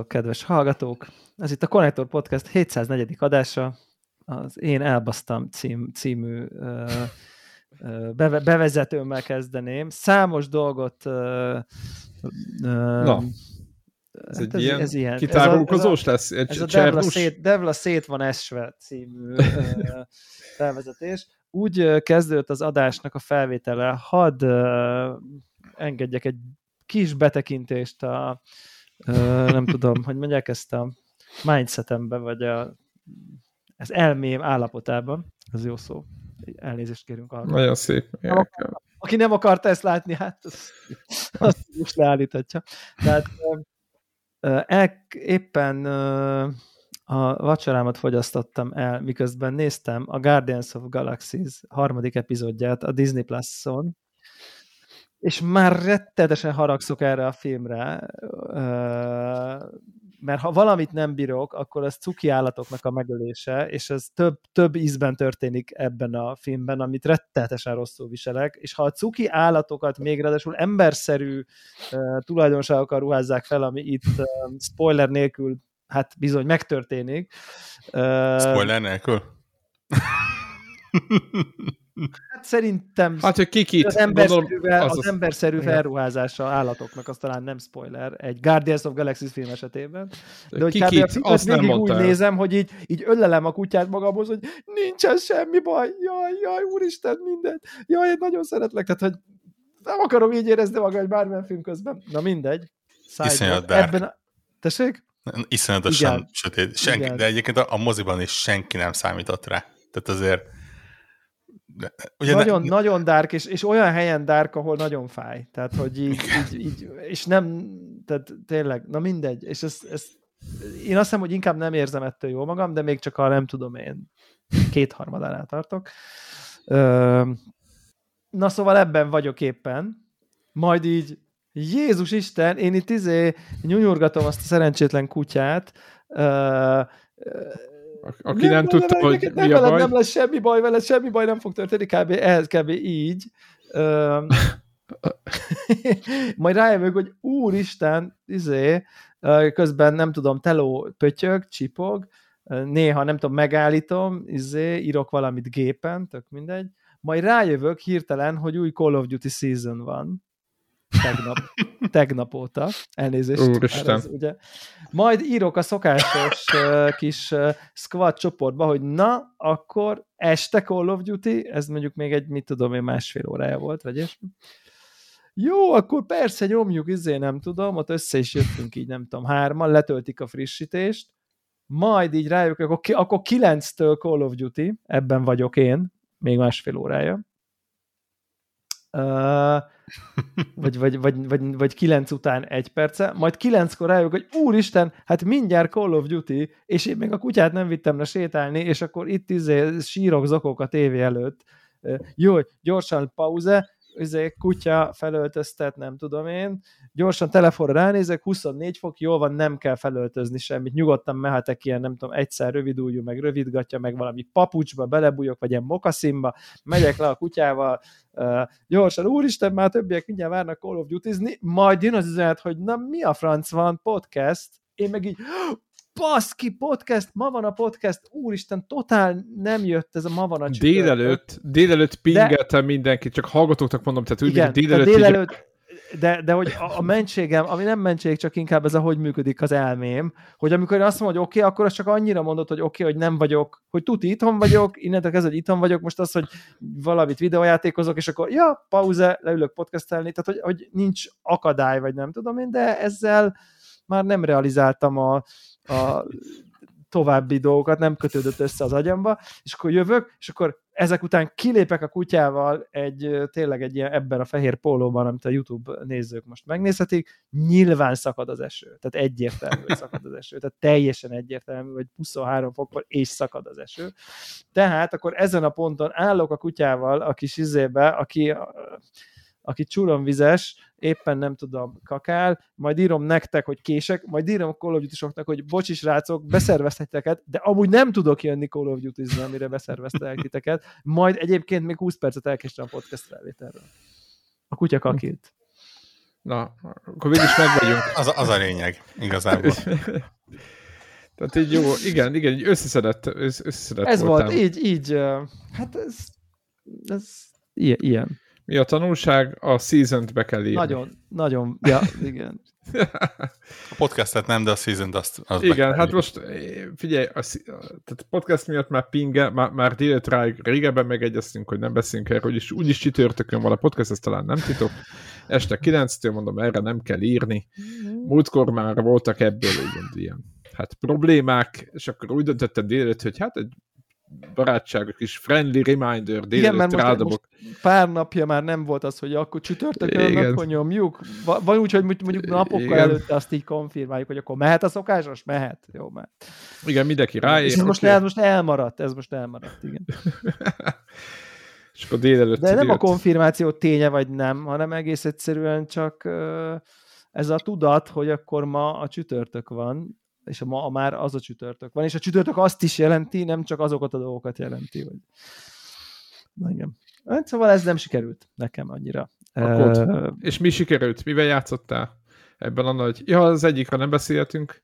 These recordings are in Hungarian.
Szervusztok, kedves hallgatók! Ez itt a Connector Podcast 704. adása, az Én elbasztam cím, című ö, ö, beve, bevezetőmmel kezdeném. Számos dolgot ö, ö, Na, ez hát egy ez, ilyen, ez ilyen kitárulkozós lesz? Egy ez a Devla szét, Devla szét van esve című felvezetés. Úgy kezdődött az adásnak a felvétele, hadd engedjek egy kis betekintést a nem tudom, hogy mondják ezt a mindsetembe, vagy a, az elmém állapotában. Ez jó szó. Elnézést kérünk arra. Nagyon szép. Aki nem akarta ezt látni, hát azt, azt most leállíthatja. Tehát el, éppen a vacsorámat fogyasztottam el, miközben néztem a Guardians of Galaxies harmadik epizódját a Disney Plus-on, és már rettetesen haragszok erre a filmre, mert ha valamit nem bírok, akkor az cuki állatoknak a megölése, és ez több, több ízben történik ebben a filmben, amit rettetesen rosszul viselek, és ha a cuki állatokat még ráadásul emberszerű tulajdonságokkal ruházzák fel, ami itt spoiler nélkül hát bizony megtörténik. Spoiler nélkül? Hát szerintem hát, hogy kikit, az emberszerű, az, az emberszerű felruházása állatoknak, az talán nem spoiler, egy Guardians of Galaxy film esetében. De hogy kikit, kb. azt nem úgy el. nézem, hogy így, így ölelem a kutyát magamhoz, hogy nincsen semmi baj, jaj, jaj, úristen, mindent, jaj, én nagyon szeretlek, tehát hogy nem akarom így érezni magam, hogy bármilyen film közben. Na mindegy. Iszonyat Ebben a... Tessék? Iszonyatosan Igen. sötét. Senki, Igen. De egyébként a, a moziban is senki nem számított rá. Tehát azért Ugye nagyon, ne, nagyon dark, és, és olyan helyen dark, ahol nagyon fáj. Tehát, hogy így, így, így és nem, tehát tényleg, na mindegy, és ez, ez, én azt hiszem, hogy inkább nem érzem ettől jól magam, de még csak a nem tudom én kétharmadánál tartok. Na szóval ebben vagyok éppen, majd így Jézus Isten, én itt izé nyújurgatom azt a szerencsétlen kutyát, aki nem, nem tudta, nem, hogy mi a baj. Nem lesz semmi baj vele, semmi baj nem fog történni, kb. ehhez kb. így. majd rájövök, hogy úristen, izé, közben nem tudom, teló pötyög, csipog, néha nem tudom, megállítom, izé, írok valamit gépen, tök mindegy, majd rájövök hirtelen, hogy új Call of Duty season van, tegnap, tegnap óta. Elnézést. Úristen. Ez, ugye. Majd írok a szokásos uh, kis uh, squad csoportba, hogy na, akkor este Call of Duty, ez mondjuk még egy, mit tudom én, másfél órája volt, vagy és jó, akkor persze nyomjuk, izé nem tudom, ott össze is jöttünk így, nem tudom, hárman, letöltik a frissítést, majd így rájuk, akkor, akkor 9-től Call of Duty, ebben vagyok én, még másfél órája. Vagy, vagy, vagy, vagy, vagy kilenc után egy perce, majd kilenckor rájövök, hogy úristen, hát mindjárt Call of Duty, és én még a kutyát nem vittem le sétálni, és akkor itt izé sírok, zokok a tévé előtt. Jó, gyorsan pauze, izé, kutya felöltöztet, nem tudom én, gyorsan telefonra ránézek, 24 fok, jól van, nem kell felöltözni semmit, nyugodtan mehetek ilyen, nem tudom, egyszer rövidújú, meg rövidgatja, meg valami papucsba belebújok, vagy ilyen mokaszimba, megyek le a kutyával, uh, gyorsan, úristen, már többiek mindjárt várnak Call of Duty-zni, majd jön az üzenet, hogy na mi a franc van, podcast, én meg így, baszki, podcast, ma van a podcast, úristen, totál nem jött ez a ma van a csütörtök. Délelőtt, délelőtt pingeltem de... mindenki, csak hallgatóknak mondom, tehát úgy, Igen, délelőtt, délelőtt így... de, de hogy a, a mentségem, ami nem mentség, csak inkább ez a hogy működik az elmém, hogy amikor én azt mondom, hogy oké, okay, akkor az csak annyira mondod, hogy oké, okay, hogy nem vagyok, hogy tuti itthon vagyok, innentől kezdve, hogy itthon vagyok, most az, hogy valamit videójátékozok, és akkor ja, pauze, leülök podcastelni, tehát hogy, hogy nincs akadály, vagy nem tudom én, de ezzel már nem realizáltam a, a további dolgokat, nem kötődött össze az agyamba, és akkor jövök, és akkor ezek után kilépek a kutyával egy, tényleg egy ilyen ebben a fehér pólóban, amit a YouTube nézők most megnézhetik, nyilván szakad az eső. Tehát egyértelmű, hogy szakad az eső. Tehát teljesen egyértelmű, hogy 23 fokban és szakad az eső. Tehát akkor ezen a ponton állok a kutyával a kis izébe, aki aki csuromvizes, éppen nem tudom, kakál, majd írom nektek, hogy kések, majd írom a Call of Duty-soknak, hogy bocsi srácok, beszervezheteket, de amúgy nem tudok jönni Call of Duty-zni, amire beszerveztek titeket, majd egyébként még 20 percet elkéstem a podcast felvételről. A kutya kakilt. Na, akkor végig is meg vagyunk. Az, az a lényeg, igazából. Tehát így jó, igen, igen, így összeszedett, összeszedett Ez voltál. volt, így, így, hát ez, ez ilyen. Mi a tanulság? A season be kell írni. Nagyon, nagyon, ja, igen. A podcastet nem, de a season azt, azt Igen, hát most eh, figyelj, a, tehát podcast miatt már pinge, már, már délőtt rá régebben megegyeztünk, hogy nem beszélünk erről, hogy is, úgyis csütörtökön van a podcast, ez talán nem titok. Este 9-től mondom, erre nem kell írni. Múltkor már voltak ebből ilyen hát problémák, és akkor úgy döntöttem délőtt, hogy hát egy barátságos kis friendly reminder Igen, mert most, most pár napja már nem volt az, hogy akkor csütörtökön, Igen. akkor nyomjuk. Van úgy, hogy mondjuk napokkal Igen. előtte azt így konfirmáljuk, hogy akkor mehet a szokásos? Mehet. Jó, mehet. Igen, mindenki ráér. És ez most, el, most elmaradt, ez most elmaradt, igen. és akkor délelőtt. De nem a konfirmáció ténye vagy nem, hanem egész egyszerűen csak ez a tudat, hogy akkor ma a csütörtök van, és a ma a már az a csütörtök van, és a csütörtök azt is jelenti, nem csak azokat a dolgokat jelenti, hogy Na igen. Hát, szóval ez nem sikerült nekem annyira. Uh, és mi sikerült? Mivel játszottál ebben a nagy... Ja, az egyikre nem beszéltünk.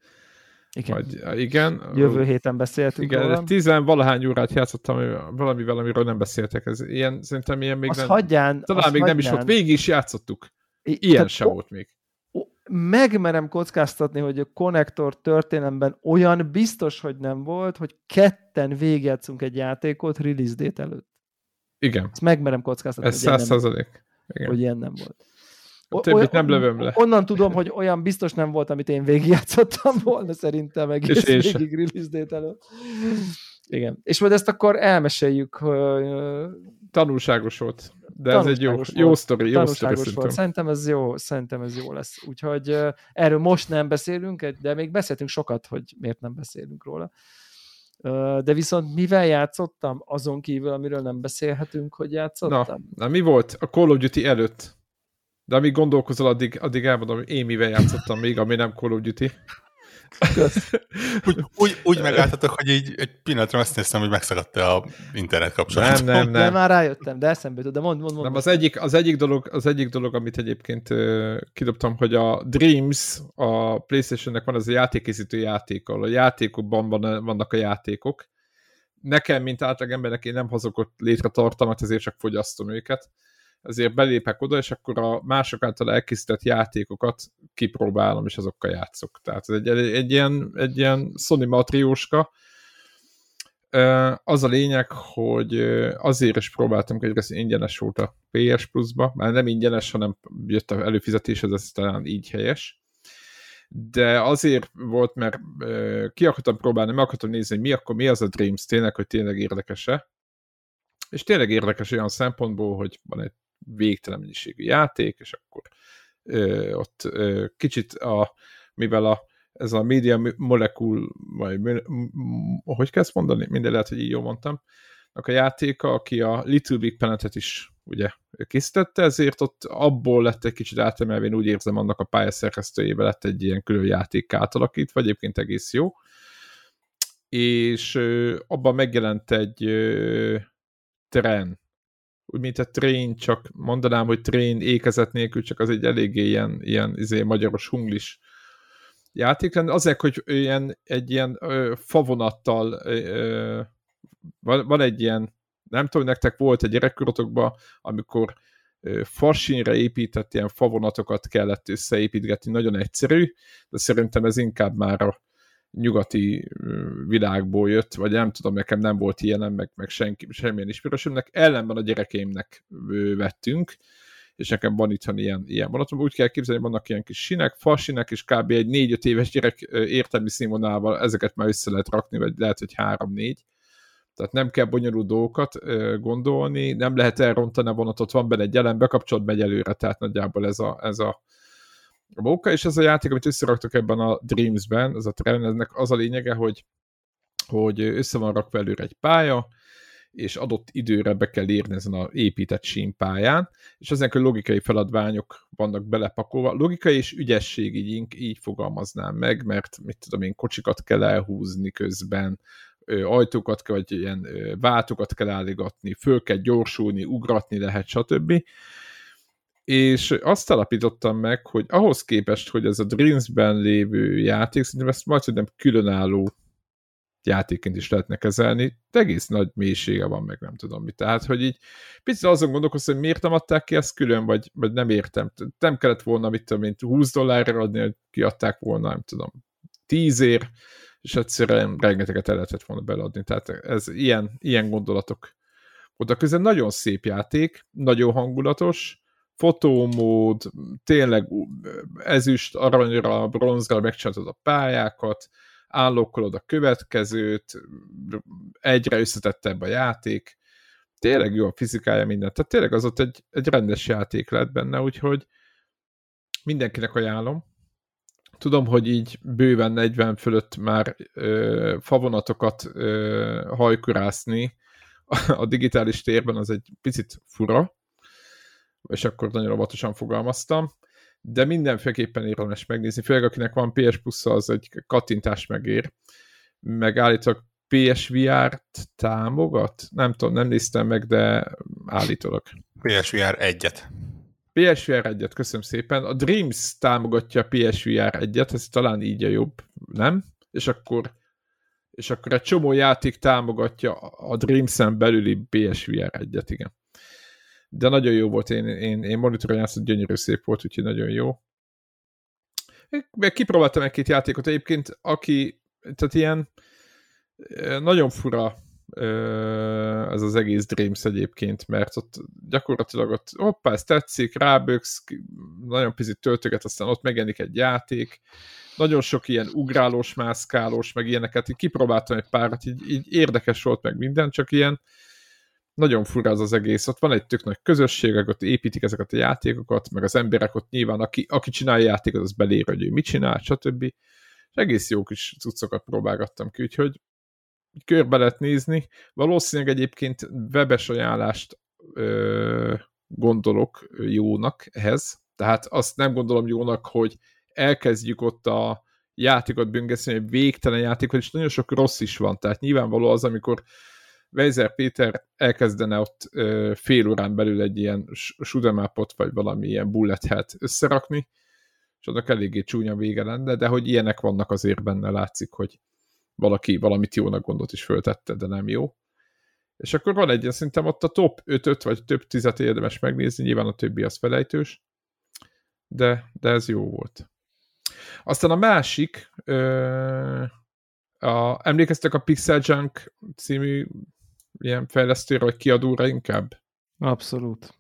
Igen. Vagy, igen. Jövő héten beszéltünk Igen, róla. tizen valahány órát játszottam valamivel, amiről nem beszéltek. Ez ilyen, szerintem ilyen még azt nem... Hagyján, talán még hagyján. nem is volt. Végig is játszottuk. Ilyen sem volt még megmerem kockáztatni, hogy a konnektor történelemben olyan biztos, hogy nem volt, hogy ketten végigjátszunk egy játékot release date előtt. Igen. Ezt megmerem kockáztatni. Ez száz százalék. Hogy ilyen nem volt. A többit nem lövöm le. Onnan tudom, hogy olyan biztos nem volt, amit én végigjátszottam volna szerintem egész végig release date előtt. Igen. És majd ezt akkor elmeséljük. Hogy... Tanulságos volt. De ez egy jó, jó sztori, jó sztori volt. Szerintem ez jó, szerintem ez jó lesz. Úgyhogy erről most nem beszélünk, de még beszéltünk sokat, hogy miért nem beszélünk róla. De viszont mivel játszottam, azon kívül, amiről nem beszélhetünk, hogy játszottam? Na, na mi volt a Call of Duty előtt? De amíg gondolkozol, addig, addig elmondom, hogy én mivel játszottam még, ami nem Call of Duty úgy, úgy, úgy megálltatok, hogy így egy pillanatra azt néztem, hogy megszakadt a internet kapcsolat. Nem, nem, nem. De már rájöttem, de eszembe jutott, de mond, mond, mond. Nem, az egyik, az egyik, dolog, az egyik dolog, amit egyébként uh, kidobtam, hogy a Dreams, a Playstation-nek van az a játékészítő játék, ahol a játékokban van, vannak a játékok. Nekem, mint átlag embernek, én nem hozok ott létre tartalmat, ezért csak fogyasztom őket ezért belépek oda, és akkor a mások által elkészített játékokat kipróbálom, és azokkal játszok. Tehát ez egy, egy, ilyen, egy ilyen Sony matrióska. Az a lényeg, hogy azért is próbáltam, hogy ez ingyenes volt a PS Plus-ba, már nem ingyenes, hanem jött a előfizetéshez, ez talán így helyes. De azért volt, mert ki akartam próbálni, meg akartam nézni, hogy mi akkor mi az a Dreams tényleg, hogy tényleg érdekese. És tényleg érdekes olyan szempontból, hogy van egy végtelen mennyiségű játék, és akkor ö, ott ö, kicsit a, mivel a, ez a média molekul, vagy hogy kell ezt mondani? Minden lehet, hogy így jól mondtam. A játéka, aki a Little Big Planet-et is ugye készítette, ezért ott abból lett egy kicsit átemelve, én úgy érzem, annak a pályaszerkesztőjébe lett egy ilyen külön játék átalakítva, egyébként egész jó. És ö, abban megjelent egy ö, úgy mint a train, csak mondanám, hogy train ékezet nélkül, csak az egy eléggé ilyen, ilyen izé, magyaros hunglis játék lenne. Azért, hogy ilyen, egy ilyen ö, favonattal ö, van, van egy ilyen, nem tudom, nektek volt egy gyerekkorotokban, amikor ö, farsinre épített ilyen favonatokat kellett összeépítgetni, nagyon egyszerű, de szerintem ez inkább már a nyugati világból jött, vagy nem tudom, nekem nem volt ilyen, meg, meg senki, semmilyen ismerősömnek, ellenben a gyerekeimnek vettünk, és nekem van itthon ilyen, ilyen vonatom. Úgy kell képzelni, vannak ilyen kis sinek, falsinek, és kb. egy négy-öt éves gyerek értelmi színvonalával ezeket már össze lehet rakni, vagy lehet, hogy három-négy. Tehát nem kell bonyolult dolgokat gondolni, nem lehet elrontani a vonatot, van benne egy elem, bekapcsolod, megy előre, tehát nagyjából ez a, ez a, a móka, és ez a játék, amit összeraktok ebben a Dreams-ben, ez a trend, az a lényege, hogy, hogy össze van rakva előre egy pálya, és adott időre be kell érni ezen a épített símpályán, és ezen a logikai feladványok vannak belepakolva. Logikai és ügyesség így, így fogalmaznám meg, mert mit tudom én, kocsikat kell elhúzni közben, ajtókat kell, vagy ilyen váltókat kell állígatni, föl kell gyorsulni, ugratni lehet, stb és azt alapítottam meg, hogy ahhoz képest, hogy ez a Dreams-ben lévő játék, szerintem ezt majd, hogy nem különálló játéként is lehetne kezelni, de egész nagy mélysége van, meg nem tudom mi. Tehát, hogy így picit azon gondolkozom, hogy miért nem adták ki ezt külön, vagy, vagy nem értem. Nem kellett volna, mit tudom, mint 20 dollárra adni, hogy kiadták volna, nem tudom, 10 ér, és egyszerűen rengeteget el lehetett volna beladni. Tehát ez ilyen, ilyen gondolatok oda közben nagyon szép játék, nagyon hangulatos, fotómód, tényleg ezüst, aranyra, bronzra megcsináltad a pályákat, állokkolod a következőt, egyre összetettebb a játék, tényleg jó a fizikája minden. Tehát tényleg az ott egy, egy rendes játék lett benne, úgyhogy mindenkinek ajánlom. Tudom, hogy így bőven 40 fölött már ö, favonatokat ö, hajkurászni a digitális térben az egy picit fura, és akkor nagyon óvatosan fogalmaztam de mindenféleképpen érdemes megnézni, főleg akinek van PS plus az egy kattintás megér. Meg állítólag PSVR-t támogat? Nem tudom, nem néztem meg, de állítólag. PSVR egyet. PSVR egyet, köszönöm szépen. A Dreams támogatja a PSVR egyet, ez talán így a jobb, nem? És akkor és akkor egy csomó játék támogatja a Dreams-en belüli PSVR egyet, igen de nagyon jó volt, én, én, én monitoron játszom, gyönyörű szép volt, úgyhogy nagyon jó. Meg kipróbáltam egy-két játékot. Egyébként, aki, tehát ilyen nagyon fura ez az egész Dreams egyébként, mert ott gyakorlatilag ott hoppá, ez tetszik, ráböksz, nagyon picit töltöget, aztán ott megjelenik egy játék, nagyon sok ilyen ugrálós, mászkálós, meg ilyeneket, így kipróbáltam egy párat, így, így érdekes volt meg minden, csak ilyen nagyon fura az az egész. Ott van egy tök nagy közösség, ott építik ezeket a játékokat, meg az emberek ott nyilván, aki, aki csinálja játékot, az belér, hogy ő mit csinál, stb. És egész jó kis cuccokat próbálgattam ki, úgyhogy körbe lehet nézni. Valószínűleg egyébként webes ajánlást ö, gondolok jónak ehhez. Tehát azt nem gondolom jónak, hogy elkezdjük ott a játékot büngeszni, hogy végtelen játékot, és nagyon sok rossz is van. Tehát nyilvánvaló az, amikor Weiser Péter elkezdene ott ö, fél órán belül egy ilyen shoot'em vagy valami ilyen bullet hellt összerakni, és annak eléggé csúnya vége lenne, de hogy ilyenek vannak azért benne, látszik, hogy valaki valamit jónak gondolt is föltette, de nem jó. És akkor van egy, szerintem ott a top 5 vagy több tizet érdemes megnézni, nyilván a többi az felejtős, de, de ez jó volt. Aztán a másik, ö, a, emlékeztek a Pixel Junk című ilyen fejlesztőre, vagy kiadóra inkább? Abszolút.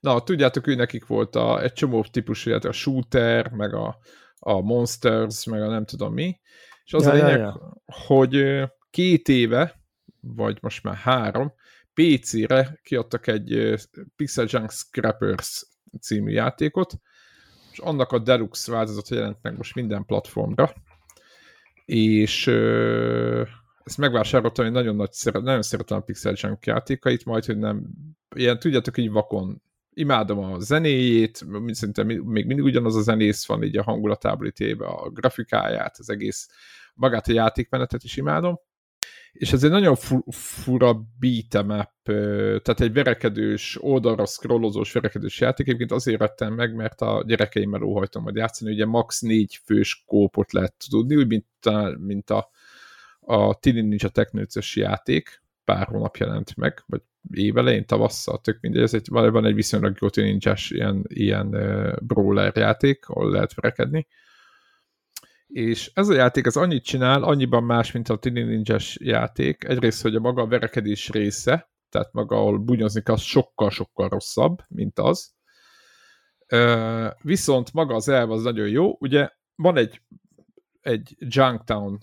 Na, tudjátok, ő nekik volt a, egy csomó típusú, a shooter, meg a, a monsters, meg a nem tudom mi, és az ja, a lényeg, ja, ja. hogy két éve, vagy most már három, PC-re kiadtak egy Pixel Junk Scrappers című játékot, és annak a Deluxe változata jelent meg most minden platformra, és ezt megvásároltam, hogy nagyon, nagy szeret, nagyon szeretem a Pixel Junk játékait, majd, hogy nem, ilyen tudjátok, így vakon. Imádom a zenéjét, szerintem még mindig ugyanaz a zenész van így a hangulatából ítélve, a grafikáját, az egész, magát a játékmenetet is imádom, és ez egy nagyon fu- fura beat'em up, tehát egy verekedős, oldalra scrollozós verekedős játék, egyébként azért vettem meg, mert a gyerekeimmel óhajtom majd játszani, ugye max. négy fős kópot lehet tudni, úgy, mint a, mint a a Tini Ninja Technőcös játék pár hónap jelent meg, vagy évelején, tavasszal, tök mindegy, ez egy, van egy viszonylag jó Tini Ninjas ilyen, ilyen uh, brawler játék, ahol lehet verekedni, és ez a játék az annyit csinál, annyiban más, mint a Tini Ninjas játék. Egyrészt, hogy a maga a verekedés része, tehát maga, ahol bunyozni az sokkal-sokkal rosszabb, mint az. Uh, viszont maga az elv az nagyon jó. Ugye van egy, egy Junktown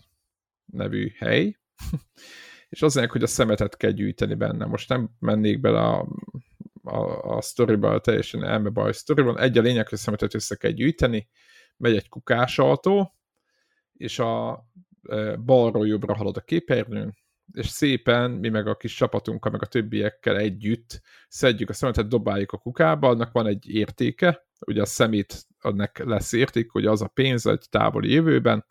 nevű hely, és az hogy a szemetet kell gyűjteni benne. Most nem mennék bele a, a, a sztoriba, teljesen elmebaj sztoriban. Egy a lényeg, hogy a szemetet össze kell gyűjteni, megy egy kukásaltó, és a e, balról jobbra halad a képernyőn, és szépen mi meg a kis csapatunkkal, meg a többiekkel együtt szedjük a szemetet, dobáljuk a kukába, annak van egy értéke, ugye a szemét annak lesz érték, hogy az a pénz egy távoli jövőben,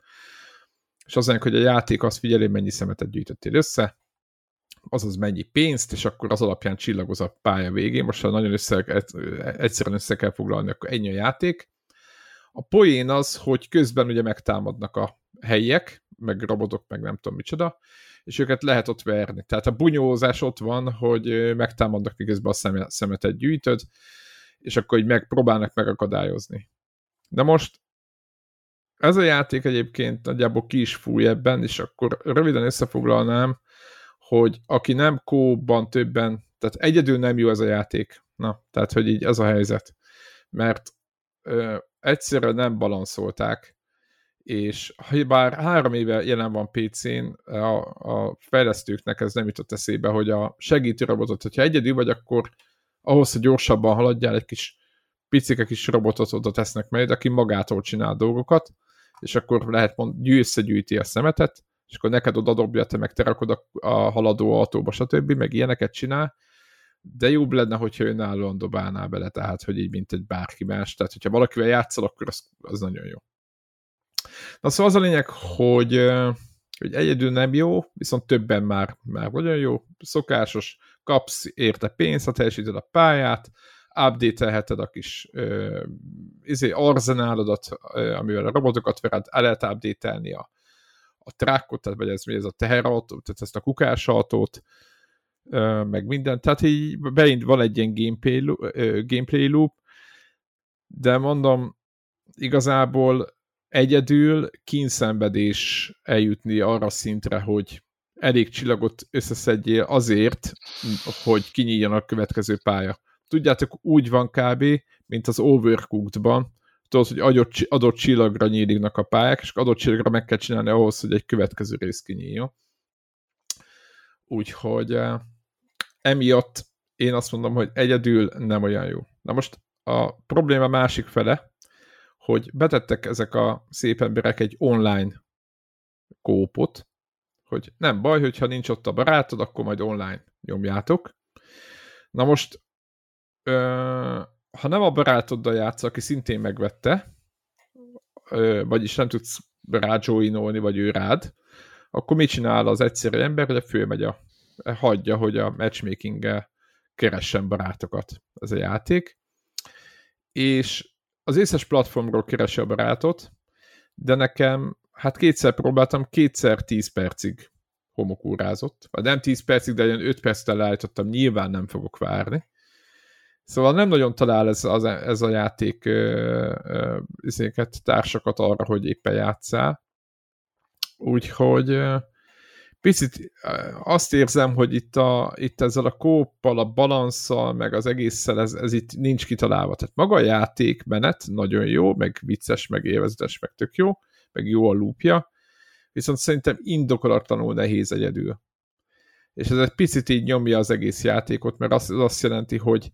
és az hogy a játék azt figyeli, mennyi szemetet gyűjtöttél össze, azaz mennyi pénzt, és akkor az alapján csillagoz a pálya végén. Most ha nagyon össze, egyszerűen össze kell foglalni, akkor ennyi a játék. A poén az, hogy közben ugye megtámadnak a helyiek, meg robotok, meg nem tudom micsoda, és őket lehet ott verni. Tehát a bunyózás ott van, hogy megtámadnak, miközben a szemetet gyűjtöd, és akkor így megpróbálnak megakadályozni. De most ez a játék egyébként nagyjából ki is fúj ebben, és akkor röviden összefoglalnám, hogy aki nem kóban többen, tehát egyedül nem jó ez a játék. Na, tehát, hogy így ez a helyzet. Mert ö, egyszerre nem balanszolták, és bár három éve jelen van PC-n, a, a fejlesztőknek ez nem jutott eszébe, hogy a segítő robotot, hogyha egyedül vagy, akkor ahhoz, hogy gyorsabban haladjál, egy kis picike kis robotot oda tesznek majd, aki magától csinál dolgokat, és akkor lehet mond, összegyűjti a szemetet, és akkor neked oda dobja, te meg te rakod a, a haladó autóba, stb., meg ilyeneket csinál, de jobb lenne, hogyha önállóan dobálná bele, tehát, hogy így mint egy bárki más, tehát hogyha valakivel játszol, akkor az, az nagyon jó. Na szóval az a lényeg, hogy, hogy egyedül nem jó, viszont többen már, már nagyon jó, szokásos, kapsz érte pénzt, ha teljesíted a pályát, update-elheted a kis uh, izé, arzenálodat, uh, amivel a robotokat vered, el lehet update a, a trákkot, tehát vagy ez, ez a teherautó, tehát ezt a kukásautót, uh, meg minden. Tehát így beint van egy ilyen gameplay, uh, gameplay loop, de mondom, igazából egyedül kínszenvedés eljutni arra szintre, hogy elég csillagot összeszedjél azért, hogy kinyíljon a következő pálya. Tudjátok, úgy van kb., mint az Overcooked-ban, tudod, hogy adott, adott csillagra nyíliknak a pályák, és adott csillagra meg kell csinálni ahhoz, hogy egy következő rész kinyíljon. Úgyhogy eh, emiatt én azt mondom, hogy egyedül nem olyan jó. Na most a probléma másik fele, hogy betettek ezek a szép emberek egy online kópot, hogy nem baj, hogyha nincs ott a barátod, akkor majd online nyomjátok. Na most, ö, ha nem a barátoddal játsz, aki szintén megvette, ö, vagyis nem tudsz rájoinolni, vagy ő rád, akkor mit csinál az egyszerű ember, hogy fölmegy a, hagyja, hogy a matchmaking keressen barátokat ez a játék. És az összes platformról keresi a barátot, de nekem, hát kétszer próbáltam, kétszer 10 percig homokúrázott. Vagy nem 10 percig, de olyan 5 perctel leállítottam, nyilván nem fogok várni. Szóval nem nagyon talál ez, az, ez a játék izéket, társakat arra, hogy éppen játszál. Úgyhogy picit azt érzem, hogy itt, a, itt ezzel a kóppal, a balanszal, meg az egésszel ez, ez itt nincs kitalálva. Tehát maga a játékmenet nagyon jó, meg vicces, meg élvezetes, meg tök jó, meg jó a lúpja, viszont szerintem indokolatlanul nehéz egyedül. És ez egy picit így nyomja az egész játékot, mert az, az azt jelenti, hogy,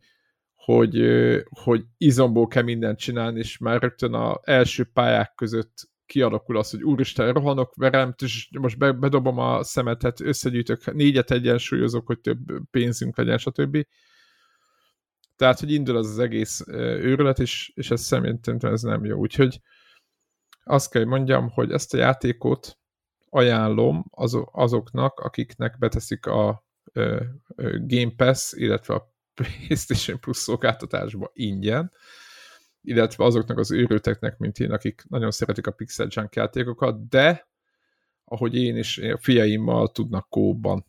hogy, hogy izomból kell mindent csinálni, és már rögtön az első pályák között kialakul az, hogy úristen, rohanok, verem, és most bedobom a szemetet, összegyűjtök, négyet egyensúlyozok, hogy több pénzünk legyen, stb. Tehát, hogy indul az az egész őrület, és, és ez szerintem ez nem jó. Úgyhogy azt kell, hogy mondjam, hogy ezt a játékot ajánlom azoknak, akiknek beteszik a Game Pass, illetve a PlayStation Plus szolgáltatásba ingyen, illetve azoknak az őrülteknek, mint én, akik nagyon szeretik a Pixel Junk játékokat, de ahogy én is, a fiaimmal tudnak kóban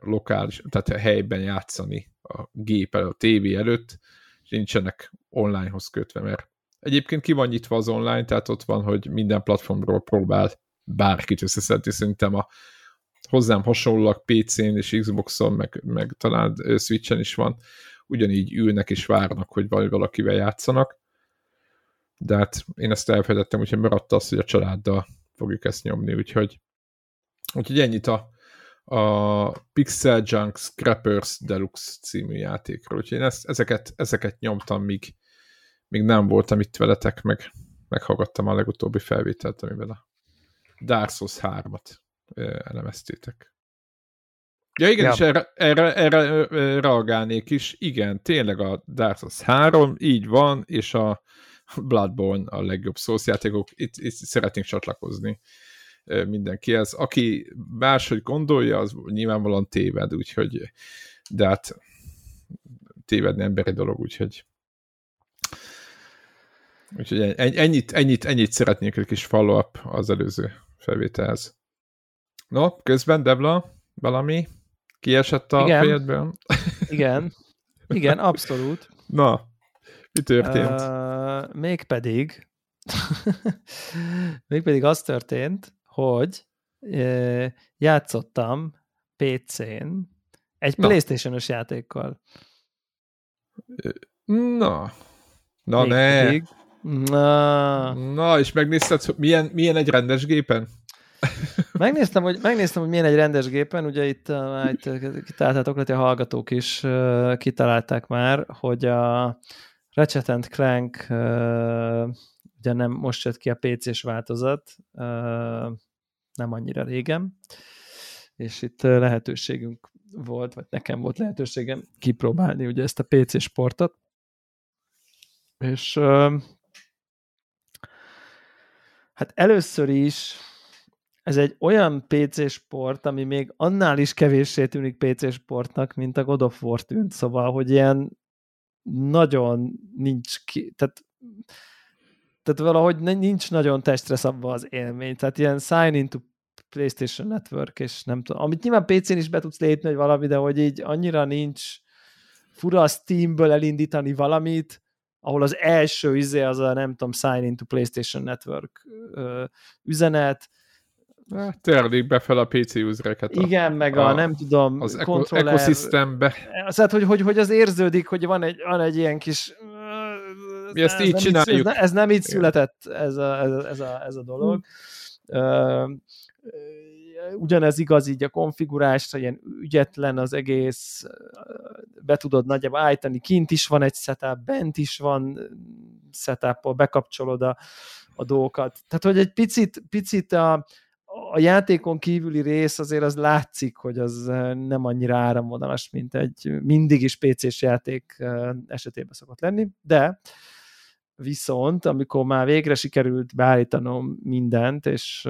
lokális, tehát a helyben játszani a gép a tévé előtt, és nincsenek onlinehoz kötve, mert egyébként ki van nyitva az online, tehát ott van, hogy minden platformról próbál bárkit összeszedni, szerintem a hozzám hasonlóak PC-n és Xbox-on, meg, meg talán Switch-en is van, ugyanígy ülnek és várnak, hogy valakivel játszanak. De hát én ezt elfelejtettem, úgyhogy maradt az, hogy a családdal fogjuk ezt nyomni, úgyhogy, úgyhogy ennyit a, a Pixel Junk Scrappers Deluxe című játékról. Úgyhogy én ezt, ezeket, ezeket nyomtam, míg, míg nem voltam itt veletek, meg meghallgattam a legutóbbi felvételt, amiben a Dark Souls 3-at elemeztétek. Ja igen, ja. és erre, erre, erre reagálnék is. Igen, tényleg a Dark Souls 3, így van, és a Bloodborne a legjobb Souls játékok. Itt, itt szeretnénk csatlakozni mindenki. Ez, aki máshogy gondolja, az nyilvánvalóan téved, úgyhogy de hát tévedni emberi dolog, úgyhogy úgyhogy ennyit, ennyit, ennyit szeretnék egy kis follow-up az előző felvételhez. No, közben, Devla, valami? Kiesett a Igen. fejedből? Igen. Igen, abszolút. Na, mi történt? Uh, mégpedig mégpedig az történt, hogy uh, játszottam PC-n egy Na. Playstation-os játékkal. Na. Na mégpedig, ne. Na. Na, és megnézted, milyen, milyen egy rendes gépen? Megnéztem, hogy, megnéztem, hogy milyen egy rendes gépen, ugye itt, uh, itt kitaláltátok, lehet, a hallgatók is uh, kitalálták már, hogy a Ratchet Clank uh, ugye nem most jött ki a PC-s változat, uh, nem annyira régen, és itt lehetőségünk volt, vagy nekem volt lehetőségem kipróbálni ugye ezt a PC sportot, és uh, hát először is ez egy olyan PC sport, ami még annál is kevéssé tűnik PC sportnak, mint a God of War tűnt, szóval, hogy ilyen nagyon nincs ki, tehát, tehát valahogy nincs nagyon testre szabva az élmény, tehát ilyen sign into PlayStation Network, és nem tudom, amit nyilván PC-n is be tudsz lépni, hogy valami, de hogy így annyira nincs fura Steamből elindítani valamit, ahol az első izé az a nem tudom, sign into PlayStation Network üzenet, Törlik be fel a PC usereket. Igen, meg a, a nem tudom, az kontroller. ekoszisztembe. Tehát, hogy, hogy, hogy az érződik, hogy van egy, van egy ilyen kis mi ezt így csináljuk. Ez, ez nem így született ez a, ez a, ez a, ez a dolog. Hmm. ugyanez igaz így a konfigurásra, ilyen ügyetlen az egész, be tudod nagyjából állítani, kint is van egy setup, bent is van setup bekapcsolod a, a dolgokat. Tehát, hogy egy picit, picit a, a játékon kívüli rész azért az látszik, hogy az nem annyira áramvonalas, mint egy mindig is PC-s játék esetében szokott lenni, de viszont, amikor már végre sikerült beállítanom mindent, és...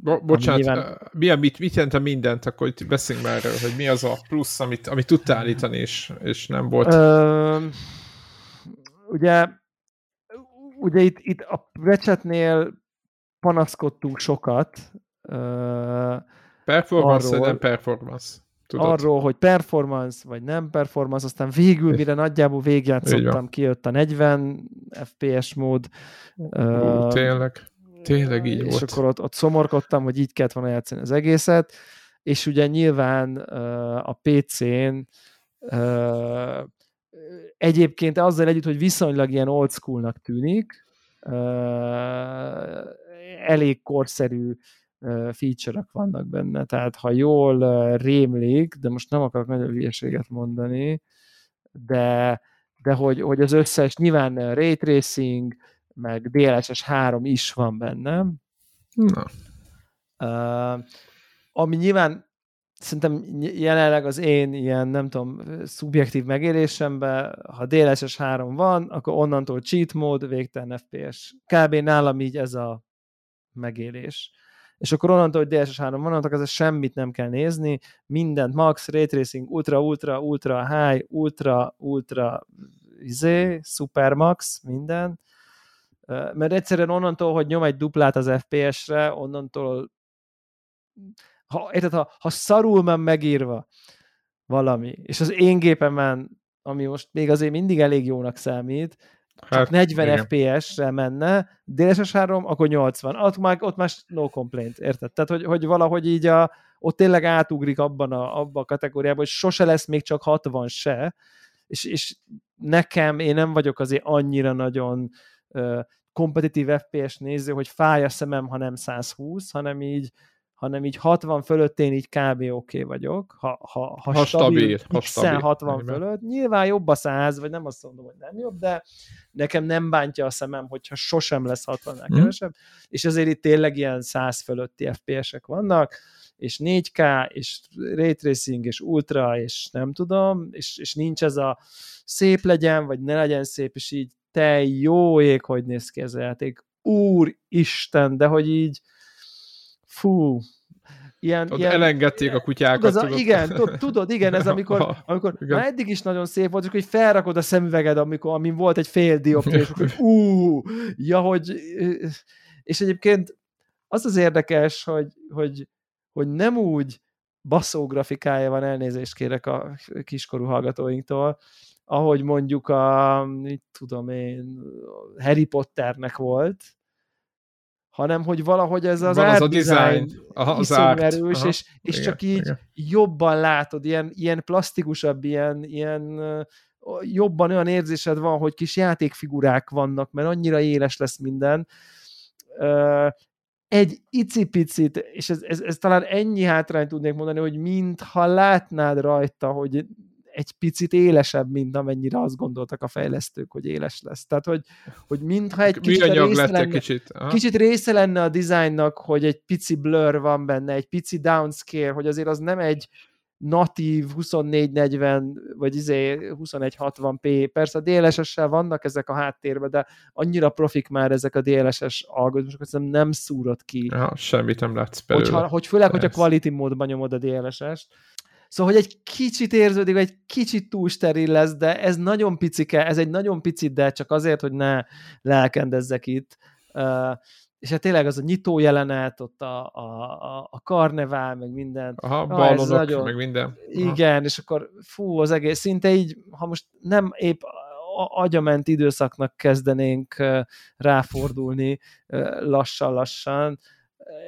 Bo- bocsánat, nyilván... milyen, mit, mit jelent a mindent? Akkor itt beszéljünk már erről, hogy mi az a plusz, amit, amit tudtál állítani, és, és nem volt... Ö, ugye, ugye itt, itt a Ratchetnél panaszkodtunk sokat. Uh, performance arról, nem performance. Tudod? Arról, hogy performance vagy nem performance, aztán végül, mire nagyjából végigjátszottam, kijött a 40 FPS mód. Uh, tényleg, tényleg így és volt. És akkor ott, ott szomorkodtam, hogy így kellett volna játszani az egészet, és ugye nyilván uh, a PC-n uh, egyébként azzal együtt, hogy viszonylag ilyen old schoolnak tűnik, elég korszerű feature-ok vannak benne, tehát ha jól rémlik, de most nem akarok nagyon hülyeséget mondani, de, de hogy, hogy az összes, nyilván Ray Tracing, meg DLSS 3 is van benne. Na. Uh, ami nyilván szerintem jelenleg az én ilyen, nem tudom, szubjektív megélésemben, ha DLSS 3 van, akkor onnantól cheat mód, végtelen FPS. Kb. nálam így ez a megélés. És akkor onnantól, hogy DLSS 3 van, onnantól ez semmit nem kell nézni, mindent max, ray tracing, ultra, ultra, ultra, high, ultra, ultra, izé, super max, minden. Mert egyszerűen onnantól, hogy nyom egy duplát az FPS-re, onnantól ha, érted, ha, ha szarul men megírva valami, és az én gépemen, ami most még azért mindig elég jónak számít, hát, 40 FPS-re menne, DLSS 3, akkor 80. Ott már, ott már no complaint, érted? Tehát, hogy, hogy valahogy így a, ott tényleg átugrik abban a, abban a kategóriában, hogy sose lesz még csak 60 se, és, és nekem, én nem vagyok azért annyira nagyon uh, kompetitív FPS néző, hogy fáj a szemem, ha nem 120, hanem így hanem így 60 fölött én így kb. oké okay vagyok. Ha, ha, ha, ha stabil, stabil, ha stabil 60 Ennyiben. fölött, nyilván jobb a 100, vagy nem azt mondom, hogy nem jobb, de nekem nem bántja a szemem, hogyha sosem lesz 60-nál hmm. kevesebb, és ezért itt tényleg ilyen 100 fölötti FPS-ek vannak, és 4K, és Ray Tracing, és Ultra, és nem tudom, és, és nincs ez a szép legyen, vagy ne legyen szép, és így te jó ég, hogy néz ki ez a játék. Úristen, de hogy így fú, ilyen, Ott ilyen, elengedték a kutyákat. Tudod, a, igen, tudod, igen, ez amikor, amikor igen. már eddig is nagyon szép volt, hogy felrakod a szemüveged, amikor, amin volt egy fél dioptria, és akkor ú, ja, hogy és egyébként az az érdekes, hogy, hogy, hogy nem úgy baszó grafikája van, elnézést kérek a kiskorú hallgatóinktól, ahogy mondjuk a, mit tudom én, Harry Potternek volt, hanem hogy valahogy ez az, art az a design, az art. erős, Aha, és, és igen, csak így igen. jobban látod, ilyen, ilyen plastikusabb, ilyen, ilyen jobban olyan érzésed van, hogy kis játékfigurák vannak, mert annyira éles lesz minden. Egy icipicit, és ez, ez, ez talán ennyi hátrányt tudnék mondani, hogy mintha látnád rajta, hogy egy picit élesebb, mint amennyire azt gondoltak a fejlesztők, hogy éles lesz. Tehát, hogy, hogy mintha egy kicsit része, lenne, kicsit. kicsit része lenne a dizájnnak, hogy egy pici blur van benne, egy pici downscale, hogy azért az nem egy natív 2440 vagy izé 2160p. Persze a DLSS-sel vannak ezek a háttérben, de annyira profik már ezek a DLSS algoritmusok, hogy nem szúrod ki. Ja, semmit nem látsz belőle. Hogyha, hogy főleg, Persze. hogyha quality módban nyomod a DLSS-t. Szóval, hogy egy kicsit érződik, egy kicsit túl steril lesz, de ez nagyon picike, ez egy nagyon picit, de csak azért, hogy ne lelkendezzek itt. Uh, és hát tényleg az a nyitó jelenet, ott a, a, a karnevál, meg minden. Aha, ah, ballonok, nagyon, meg minden. Aha. Igen, és akkor fú, az egész, szinte így, ha most nem épp agyament időszaknak kezdenénk ráfordulni lassan-lassan,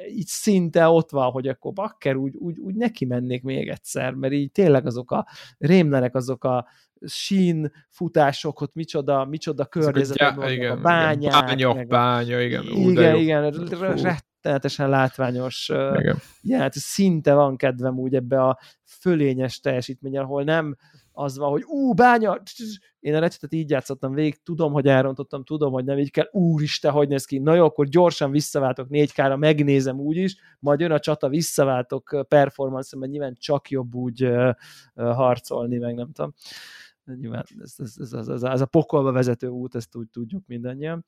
így szinte ott van, hogy akkor bakker, úgy, úgy, úgy neki mennék még egyszer, mert így tényleg azok a rémlenek, azok a sín futások, ott micsoda, micsoda környezetek, a, igen, a bányák. Bánya, meg bánya, igen. Ú, igen, igen, rettenetesen látványos. Igen. Ja, hát szinte van kedvem úgy ebbe a fölényes teljesítmény, ahol nem az van, hogy ú, bánya, én a recsetet így játszottam végig, tudom, hogy elrontottam, tudom, hogy nem így kell, úristen, hogy néz ki, na jó, akkor gyorsan visszaváltok 4K-ra, megnézem úgy is, majd jön a csata, visszaváltok performance mert nyilván csak jobb úgy harcolni, meg nem tudom. Nyilván ez, ez, ez, ez, ez, ez a pokolba vezető út, ezt úgy tudjuk mindannyian.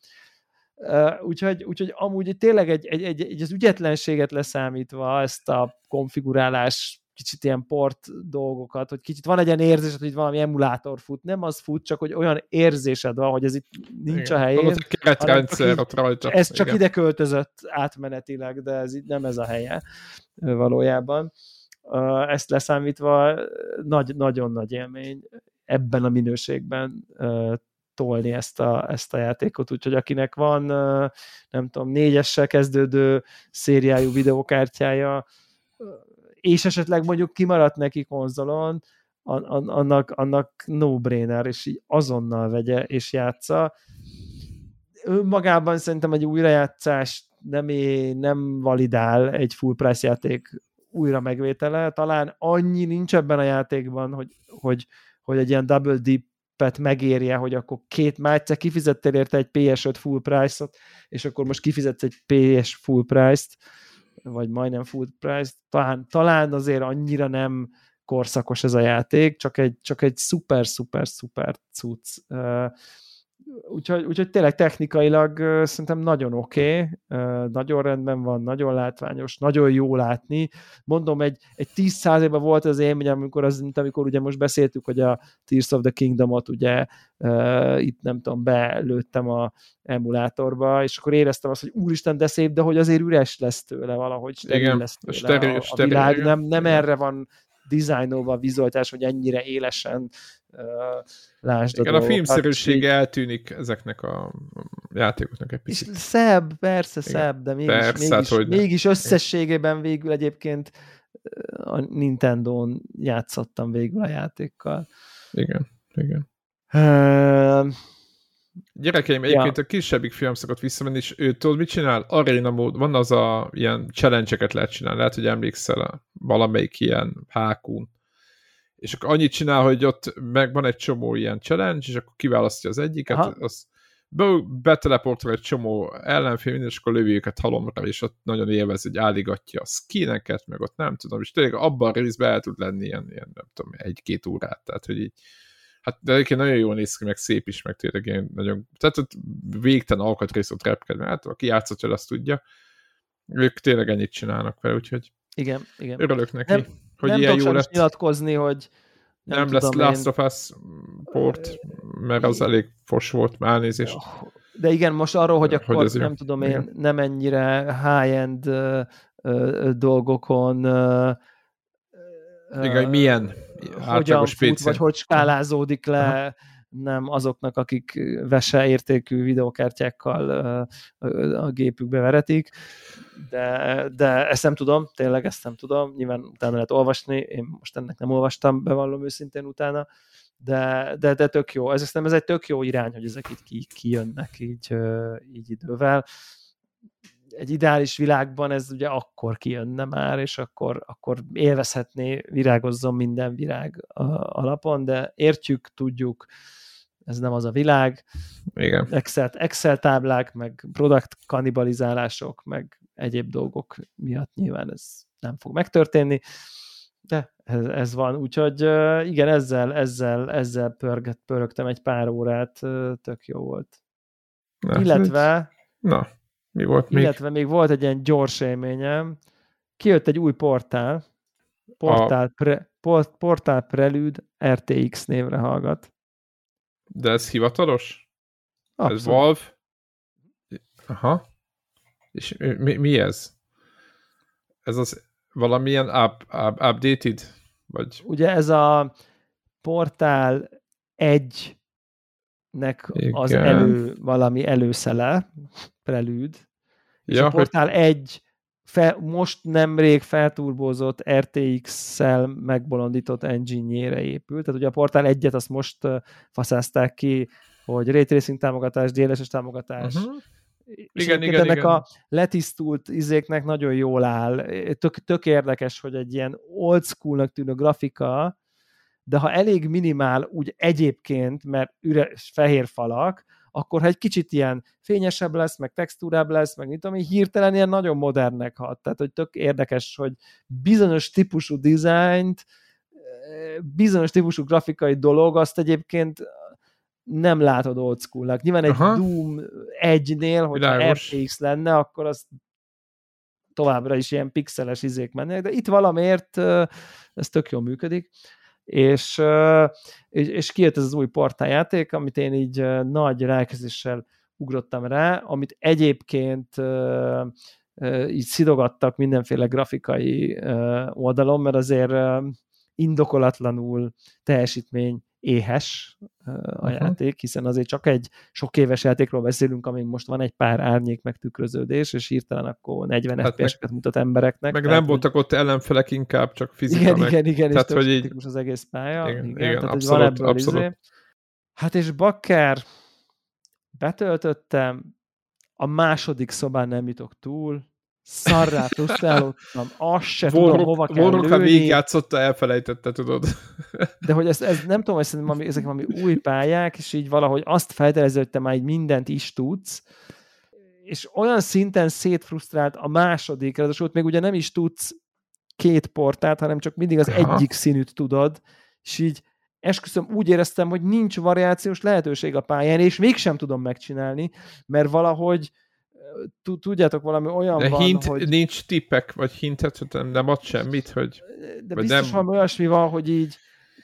Uh, úgyhogy, úgyhogy amúgy tényleg egy, egy, egy, egy az ügyetlenséget leszámítva ezt a konfigurálás kicsit ilyen port dolgokat, hogy kicsit van egy ilyen érzésed, hogy valami emulátor fut, nem az fut, csak hogy olyan érzésed van, hogy ez itt nincs igen. a helyén. Keretrendszer ott rajta. Ez csak igen. ide költözött átmenetileg, de ez itt nem ez a helye valójában. Ezt leszámítva nagy, nagyon nagy élmény ebben a minőségben tolni ezt a, ezt a játékot, úgyhogy akinek van, nem tudom, négyessel kezdődő szériájú videokártyája, és esetleg mondjuk kimaradt neki konzolon, annak, annak no-brainer, és így azonnal vegye és játsza. Önmagában szerintem egy újrajátszás nem, nem validál egy full price játék újra megvétele. Talán annyi nincs ebben a játékban, hogy, hogy, hogy egy ilyen double dip-et megérje, hogy akkor két, egyszer kifizettél érte egy PS5 full price-ot, és akkor most kifizetsz egy PS full price-t, vagy majdnem full price, talán, talán azért annyira nem korszakos ez a játék, csak egy, csak egy szuper, szuper, szuper cucc. Úgyhogy, úgyhogy tényleg technikailag szerintem nagyon oké, okay, nagyon rendben van, nagyon látványos, nagyon jó látni. Mondom, egy, egy 10 ben volt az élmény, amikor, az, mint amikor ugye most beszéltük, hogy a Tears of the Kingdom-ot ugye uh, itt nem tudom, belőttem a emulátorba, és akkor éreztem azt, hogy úristen, de szép, de hogy azért üres lesz tőle valahogy, steril igen, lesz tőle steril, a, a steril, világ, igen. nem, nem erre van dizájnolva a vizualitás, hogy ennyire élesen uh, lásd Igen, a, a filmszerűsége eltűnik ezeknek a játékoknak egy picit. És szebb, persze Igen. szebb, de mégis, persze, mégis, hát, mégis összességében végül egyébként a Nintendo-n játszottam végül a játékkal. Igen, igen. Uh, Gyerekeim, egyébként ja. a kisebbik fiam szokott visszamenni, és ő tudod, mit csinál? Arena mód, van az a ilyen challenge-eket lehet csinálni, lehet, hogy emlékszel a valamelyik ilyen hákún. És akkor annyit csinál, hogy ott meg van egy csomó ilyen challenge, és akkor kiválasztja az egyiket, Aha. az beteleportol egy csomó ellenfél, minden, és akkor lövi őket halomra, és ott nagyon élvez, hogy álligatja a skineket, meg ott nem tudom, és tényleg abban a részben el tud lenni ilyen, ilyen nem tudom, egy-két órát, tehát hogy így Hát de egyébként nagyon jól néz ki, meg szép is, meg tényleg ilyen nagyon, tehát ott végtelen alkatrész ott repked, mert hát aki játszott azt tudja. Ők tényleg ennyit csinálnak fel, úgyhogy igen, igen. örülök neki, nem, hogy nem ilyen jó lett. nyilatkozni, hogy nem, nem lesz Last of Us port, mert az elég fos volt, már elnézést. De igen, most arról, hogy akkor hogy nem tudom én, igen. nem ennyire high-end uh, uh, dolgokon uh, igen, hogy milyen hogyan fut, vagy hogy skálázódik le, Aha. nem azoknak, akik vese értékű videokártyákkal a gépükbe veretik, de, de ezt nem tudom, tényleg ezt nem tudom, nyilván utána lehet olvasni, én most ennek nem olvastam, bevallom őszintén utána, de, de, de tök jó. Ez, nem, ez egy tök jó irány, hogy ezek itt ki, kijönnek így, így idővel. Egy ideális világban ez ugye akkor kijönne már, és akkor, akkor élvezhetné, virágozzon minden virág alapon, de értjük, tudjuk, ez nem az a világ. Igen. Excel, Excel táblák, meg product kannibalizálások, meg egyéb dolgok miatt nyilván ez nem fog megtörténni, de ez, ez van. Úgyhogy igen, ezzel, ezzel, ezzel pörget, pörögtem egy pár órát, tök jó volt. Na, illetve na, mi volt még? Illetve még volt egy ilyen gyors élményem. Kijött egy új portál, portál, a... pre, port, portál Prelude RTX névre hallgat. De ez hivatalos? Abszolút. Ez Valve? Aha. És mi, mi ez? Ez az valamilyen up, up, updated? Vagy... Ugye ez a portál egy nek az elő, valami előszele, prelűd, és ja, a portál hogy... egy fe, most nemrég felturbózott RTX-szel megbolondított engine-jére épült. Tehát ugye a portál egyet azt most faszázták ki, hogy Ray Tracing támogatás, DLSS támogatás, uh-huh igen, igen, ennek igen. a letisztult izéknek nagyon jól áll. Tök, tök érdekes, hogy egy ilyen old schoolnak tűnő grafika, de ha elég minimál úgy egyébként, mert üres fehér falak, akkor ha egy kicsit ilyen fényesebb lesz, meg textúrább lesz, meg mit tudom, hirtelen ilyen nagyon modernnek hat. Tehát, hogy tök érdekes, hogy bizonyos típusú dizájnt, bizonyos típusú grafikai dolog, azt egyébként nem látod old school-nak. Nyilván egy Aha. Doom 1-nél, hogyha RTX lenne, akkor az továbbra is ilyen pixeles izék mennek, de itt valamiért ez tök jól működik, és, és, kijött ez az új portájáték, amit én így nagy rákezéssel ugrottam rá, amit egyébként így szidogattak mindenféle grafikai oldalon, mert azért indokolatlanul teljesítmény éhes a uh-huh. játék, hiszen azért csak egy sok éves játékról beszélünk, amin most van egy pár árnyék megtükröződés, és hirtelen akkor 40 hát FPS-eket mutat embereknek. Meg tehát, nem voltak ott ellenfelek, inkább, csak fizika igen, meg. Igen, igen, tehát, és hogy így... az egész pálya. Igen, igen, igen tehát, abszolút, van ebből abszolút. Izé. Hát és bakker, betöltöttem, a második szobán nem jutok túl, szarrá frusztrálódtam, azt se Vorok, tudom, hova kell Vorok, lőni. végigjátszotta, elfelejtette, tudod. De hogy ez, ez nem tudom, hogy szerintem ezek valami új pályák, és így valahogy azt feltételező, hogy te már így mindent is tudsz, és olyan szinten szétfrusztrált a második, ráadásul még ugye nem is tudsz két portát, hanem csak mindig az Aha. egyik színűt tudod, és így esküszöm úgy éreztem, hogy nincs variációs lehetőség a pályán, és mégsem tudom megcsinálni, mert valahogy tudjátok, valami olyan de van, hint, hogy... nincs tippek, vagy hintet, nem, nem ad semmit, hogy... De biztos nem... valami olyasmi van, hogy így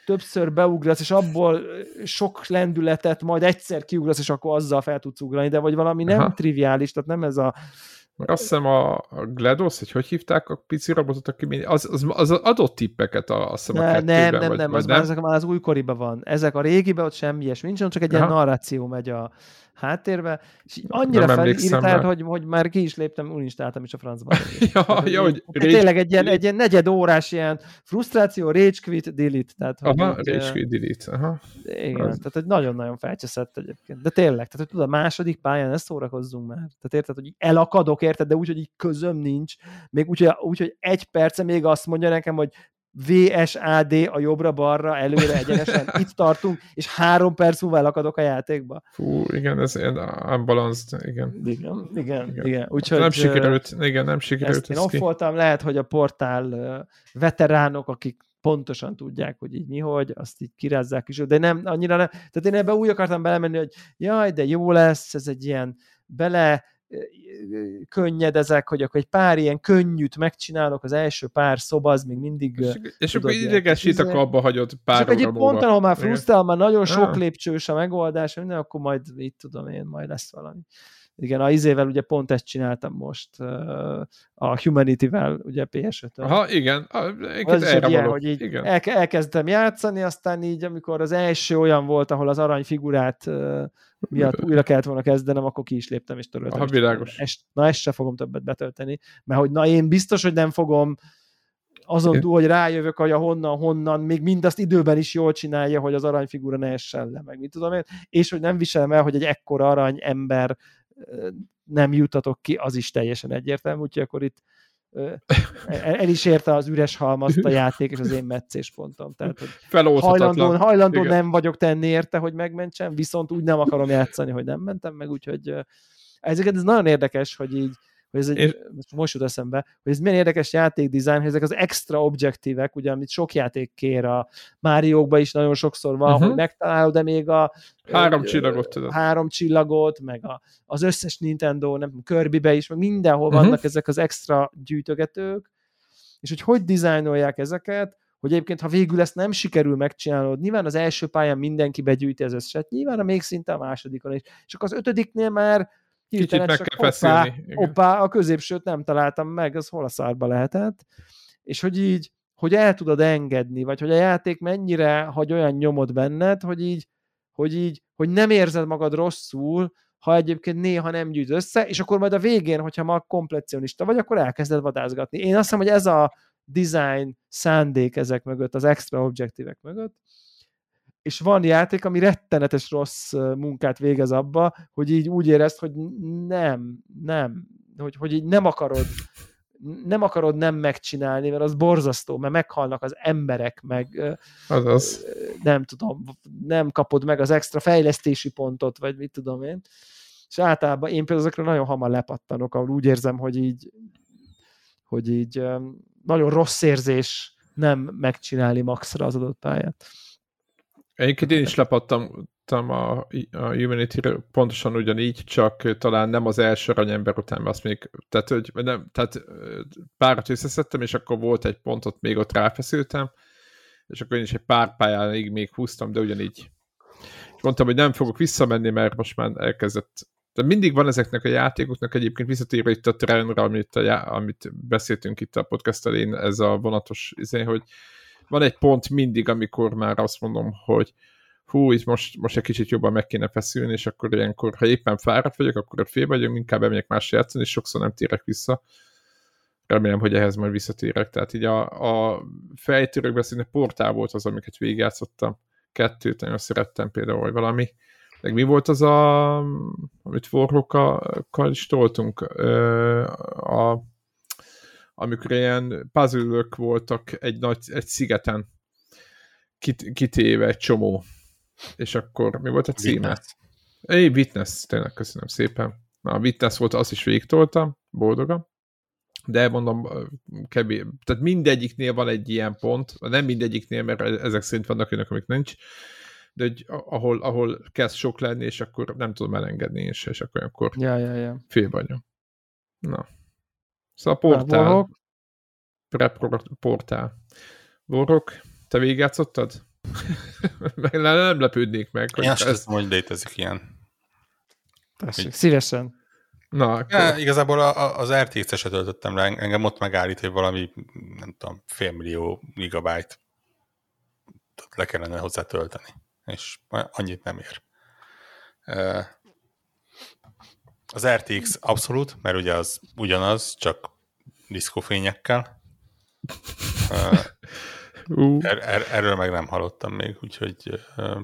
többször beugrasz, és abból sok lendületet majd egyszer kiugrasz, és akkor azzal fel tudsz ugrani, de vagy valami nem Aha. triviális, tehát nem ez a meg azt hiszem a, GLaDOS, hogy hogy hívták a pici robotot, aki az, az, az adott tippeket a, azt hiszem a ne, Nem, nem, vagy, nem, vagy az nem? Már, ezek már az újkoriban van. Ezek a régiben ott semmi ilyesmi nincs, csak egy Aha. ilyen narráció megy a, háttérbe, és így annyira felirritált, hogy, hogy már ki is léptem, uninstaláltam is a francba. ja, tehát, ja, hogy rage, tényleg egy ilyen, egy ilyen negyed órás ilyen frusztráció, rage quit, delete. Tehát, aha, hogy, rage quit, delete. Aha. Igen, az... tehát hogy nagyon-nagyon felcseszett egyébként. De tényleg, tehát hogy tudod, a második pályán ezt szórakozzunk már. Tehát érted, hogy elakadok, érted, de úgy, hogy így közöm nincs, még úgy, hogy, úgy, hogy egy perce még azt mondja nekem, hogy VSAD a jobbra-balra, előre egyenesen, itt tartunk, és három perc múlva elakadok a játékba. Fú, igen, ez unbalanced, igen. Igen, igen, igen. igen. Úgyhogy, nem sikerült, igen, nem sikerült. Ezt én offoltam, lehet, hogy a portál veteránok, akik pontosan tudják, hogy így mi, hogy, azt így kirázzák is, de nem, annyira nem, tehát én ebbe úgy akartam belemenni, hogy jaj, de jó lesz, ez egy ilyen bele könnyedezek, hogy akkor egy pár ilyen könnyűt megcsinálok, az első pár szoba az még mindig... És, és akkor idegesít, akkor abba hagyod pár Csak egy pont, ahol már frusztrál, már nagyon sok ah. lépcsős a megoldás, minden, akkor majd, itt tudom én, majd lesz valami. Igen, a izével ugye pont ezt csináltam most a Humanity-vel, ugye ps 5 Aha, igen. Az is egy ilyen, hogy így igen. El, elkezdtem játszani, aztán így, amikor az első olyan volt, ahol az aranyfigurát miatt újra kellett volna kezdenem, akkor ki is léptem és töröltem. Aha, világos. Est, na, ezt se fogom többet betölteni, mert hogy na én biztos, hogy nem fogom azon túl, hogy rájövök, hogy a honnan, honnan, még mindazt időben is jól csinálja, hogy az aranyfigura ne essen le, meg mit tudom én, és hogy nem viselem el, hogy egy ekkora arany ember nem jutatok ki, az is teljesen egyértelmű, úgyhogy akkor itt el is érte az üres halmazt a játék, és az én meccéspontom. Tehát, hogy hajlandó, hajlandó nem vagyok tenni érte, hogy megmentsem, viszont úgy nem akarom játszani, hogy nem mentem meg, úgyhogy ezeket ez nagyon érdekes, hogy így hogy ez egy, és... most jut eszembe, hogy ez milyen érdekes játékdizájn, hogy ezek az extra objektívek, ugye, amit sok játék kér a Máriókban is nagyon sokszor van, uh-huh. hogy megtalálod, de még a három ö, csillagot tudod. Három csillagot, meg a, az összes Nintendo, nem Kirby-be is, meg mindenhol uh-huh. vannak ezek az extra gyűjtögetők, és hogy hogy dizájnolják ezeket, hogy egyébként, ha végül ezt nem sikerül megcsinálnod, nyilván az első pályán mindenki begyűjti az összeset, nyilván a még szinte a másodikon is, és akkor az ötödiknél már Kicsit meg kell feszülni. Hoppá, a középsőt nem találtam meg, az hol a szárba lehetett. És hogy így, hogy el tudod engedni, vagy hogy a játék mennyire hagy olyan nyomot benned, hogy így, hogy így, hogy nem érzed magad rosszul, ha egyébként néha nem gyűjt össze, és akkor majd a végén, hogyha ma kompletionista vagy, akkor elkezded vadázgatni. Én azt hiszem, hogy ez a design szándék ezek mögött, az extra objektívek mögött, és van játék, ami rettenetes rossz munkát végez abba, hogy így úgy érezd, hogy nem, nem, hogy, hogy így nem akarod nem akarod nem megcsinálni, mert az borzasztó, mert meghalnak az emberek, meg Azaz. nem tudom, nem kapod meg az extra fejlesztési pontot, vagy mit tudom én. És általában én például ezekre nagyon hamar lepattanok, ahol úgy érzem, hogy így, hogy így nagyon rossz érzés nem megcsinálni maxra az adott pályát. Egyébként én is lepattam a, a humanity pontosan ugyanígy, csak talán nem az első aranyember után, azt még, tehát, hogy nem, tehát párat összeszedtem, és akkor volt egy pontot, még ott ráfeszültem, és akkor én is egy pár pályáig még húztam, de ugyanígy. És mondtam, hogy nem fogok visszamenni, mert most már elkezdett de mindig van ezeknek a játékoknak egyébként visszatérve itt a trendre, amit, a, amit beszéltünk itt a podcast elén, ez a vonatos izé, hogy van egy pont mindig, amikor már azt mondom, hogy hú, itt most, most egy kicsit jobban meg kéne feszülni, és akkor ilyenkor, ha éppen fáradt vagyok, akkor fél vagyok, inkább elmegyek más játszani, és sokszor nem térek vissza. Remélem, hogy ehhez majd visszatérek. Tehát így a, a fejtörőkben szinte portál volt az, amiket végigjátszottam. Kettőt nagyon szerettem például, vagy valami. Meg mi volt az a, amit forrókkal is toltunk? A, amikor ilyen puzzle voltak egy nagy, egy szigeten kit, kitéve egy csomó. És akkor mi volt a címe? Witness. Egy Witness, tényleg köszönöm szépen. Na, a Witness volt, azt is végigtoltam, boldogan. De mondom, kevés. Tehát mindegyiknél van egy ilyen pont, nem mindegyiknél, mert ezek szerint vannak önök, amik nincs, de hogy ahol, ahol kezd sok lenni, és akkor nem tudom elengedni és, és akkor olyankor ja, ja, ja. félbagyom. Na. Szóval portál. portál. Borok, te végigjátszottad? meg nem lepődnék meg. Én azt ez... hogy létezik ilyen. Tessék, szívesen. Na, akkor... ja, igazából a, a, az RTX-eset töltöttem le, engem ott megállít, hogy valami, nem tudom, félmillió gigabyte le kellene hozzá tölteni, és annyit nem ér. Az RTX abszolút, mert ugye az ugyanaz, csak diszkófényekkel. Uh. Er, er, erről meg nem hallottam még, úgyhogy... Uh...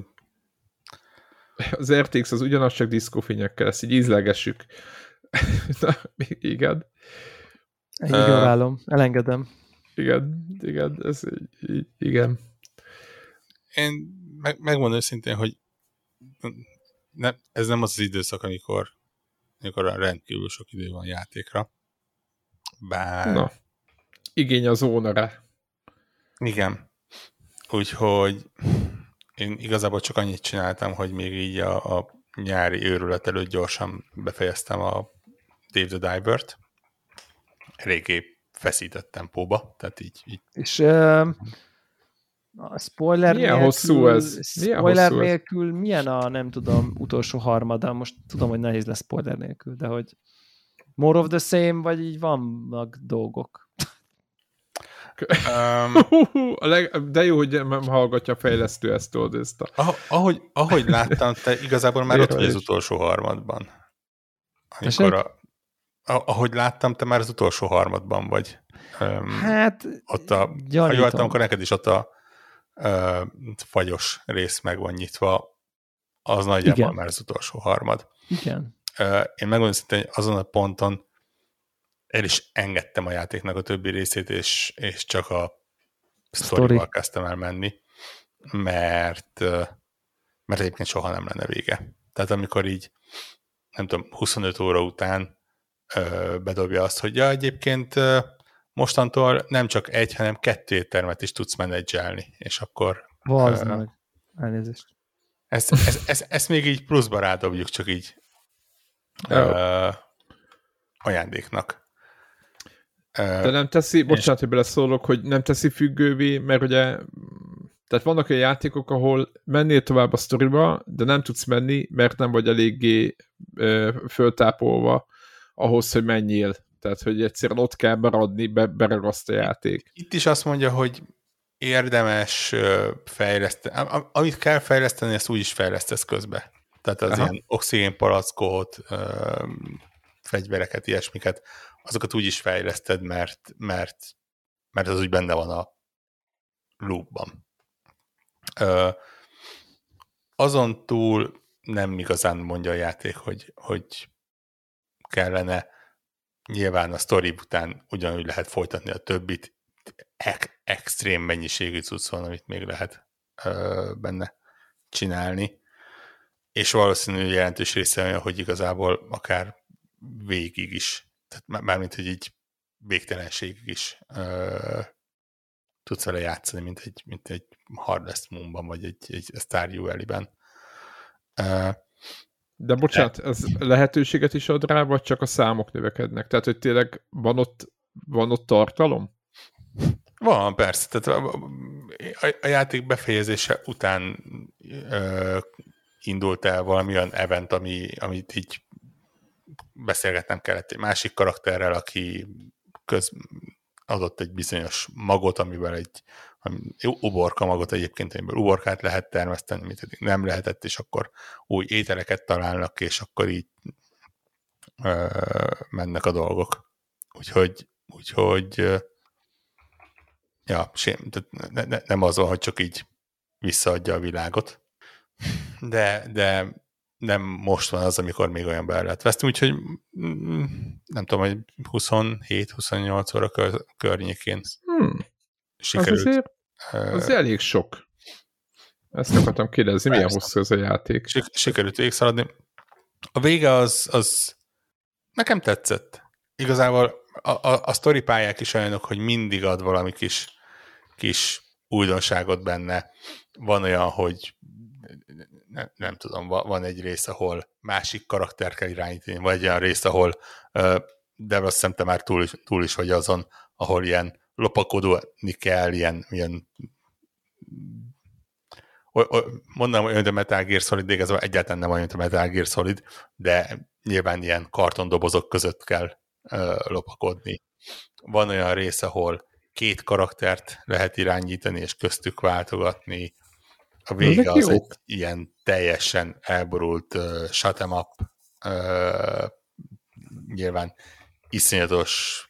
Az RTX az ugyanaz, csak diszkófényekkel, ezt így ízlegessük. Na, igen. Ignorálom, uh, elengedem. Igen, igen, ez így, igen. Én meg, megmondom őszintén, hogy ne, ez nem az az időszak, amikor, amikor rendkívül sok idő van játékra. Bár... Na, igény az ónara. Igen. Úgyhogy én igazából csak annyit csináltam, hogy még így a, a nyári őrület előtt gyorsan befejeztem a Dave the Diver-t, eléggé feszített tempóba, tehát így, így És uh, a spoiler Milyen nélkül, hosszú ez? Milyen spoiler hosszú ez? nélkül milyen a, nem tudom, utolsó harmada? Most tudom, hogy nehéz lesz spoiler nélkül, de hogy more of the same, vagy így vannak dolgok. um, a leg, de jó, hogy nem hallgatja a fejlesztő ezt, tudod, ezt a... ah- ahogy, ahogy láttam, te igazából már ott vagy az utolsó harmadban. Amikor a, ahogy láttam, te már az utolsó harmadban vagy. Um, Hát, ott a, ha jól gyanítom. láttam, akkor neked is ott a fagyos rész meg van nyitva, az nagyjából Igen. már az utolsó harmad. Igen. Én megmondom szintén, hogy azon a ponton el is engedtem a játéknak a többi részét, és, és csak a sztorival kezdtem el menni, mert, mert egyébként soha nem lenne vége. Tehát amikor így, nem tudom, 25 óra után bedobja azt, hogy ja, egyébként mostantól nem csak egy, hanem kettő éttermet is tudsz menedzselni, és akkor Vazd Ö, meg. Elnézést. ezt, ezt, ezt, ezt még így pluszba rádobjuk, csak így uh, ajándéknak. De Uh, nem teszi, bocsánat, hogy beleszólok, hogy nem teszi függővé, mert ugye tehát vannak olyan játékok, ahol mennél tovább a sztoriba, de nem tudsz menni, mert nem vagy eléggé ö, föltápolva ahhoz, hogy menjél. Tehát, hogy egyszerűen ott kell maradni, be, beragaszt a játék. itt is azt mondja, hogy érdemes fejleszteni, am- am- amit kell fejleszteni, ezt úgy is fejlesztesz közbe. Tehát az Aha. ilyen oxigénpalackot, fegyvereket, ilyesmiket, azokat úgy is fejleszted, mert, mert, mert az úgy benne van a loopban. Azon túl nem igazán mondja a játék, hogy, hogy kellene nyilván a story után ugyanúgy lehet folytatni a többit, ek- extrém mennyiségű cucc van, amit még lehet ö, benne csinálni, és valószínűleg jelentős része olyan, hogy igazából akár végig is, tehát már- mármint, hogy így végtelenségig is ö, tudsz vele játszani, mint egy, mint egy Hardest Moonban, vagy egy, egy Stardew Valley-ben. De bocsánat, ez lehetőséget is ad rá, vagy csak a számok növekednek? Tehát, hogy tényleg van ott, van ott tartalom? Van, persze. Tehát a, a, a játék befejezése után ö, indult el valami olyan event, ami, amit így beszélgetnem kellett egy másik karakterrel, aki köz, adott egy bizonyos magot, amivel egy ami, uborka magot egyébként, amiből uborkát lehet termeszteni, amit eddig nem lehetett, és akkor új ételeket találnak, és akkor így ö, mennek a dolgok. Úgyhogy, úgyhogy ja, sem, tehát ne, ne, nem az van, hogy csak így visszaadja a világot, de, de nem most van az, amikor még olyan be lehet veszni, úgyhogy mm, nem tudom, hogy 27-28 óra kör, környékén. Hmm, az sikerült. azért, ö, az elég sok. Ezt akartam kérdezni, milyen hosszú ez a játék. sik- sikerült végigszaladni. A vége az, az nekem tetszett. Igazából a, a, a sztori pályák is olyanok, hogy mindig ad valami kis, kis újdonságot benne. Van olyan, hogy ne, nem tudom, va- van egy rész, ahol másik karakter kell irányítani, vagy egy olyan rész, ahol de azt hiszem te már túl, is- túl is vagy azon, ahol ilyen lopakodni kell, ilyen, ilyen o- o- mondanám, hogy a Metal Gear Solid, de igazából egyáltalán nem olyan, mint a Metal Gear Solid, de nyilván ilyen kartondobozok között kell ö, lopakodni. Van olyan rész, ahol két karaktert lehet irányítani, és köztük váltogatni. A vége az egy ilyen teljesen elborult uh, shut 'em up, uh, nyilván iszonyatos,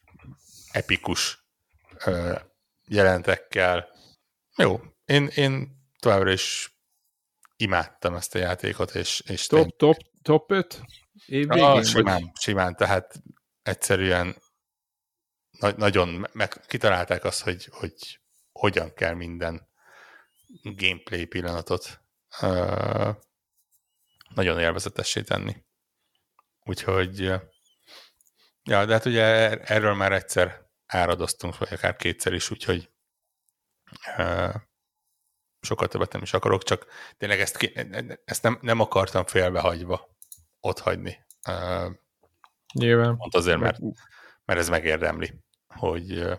epikus jelentekkel. Jó, én, én továbbra is imádtam ezt a játékot, és, és Top, top, top 5? Év végén? Ah, vagy- simán, simán, tehát egyszerűen na- nagyon meg, kitalálták azt, hogy, hogy hogyan kell minden gameplay pillanatot uh, nagyon élvezetessé tenni. Úgyhogy ja, de hát ugye er- erről már egyszer áradoztunk, vagy akár kétszer is, úgyhogy sokkal többet nem is akarok, csak tényleg ezt, ki, ezt nem, nem akartam félbehagyva ott hagyni. Nyilván. Pont azért, mert, mert ez megérdemli, hogy,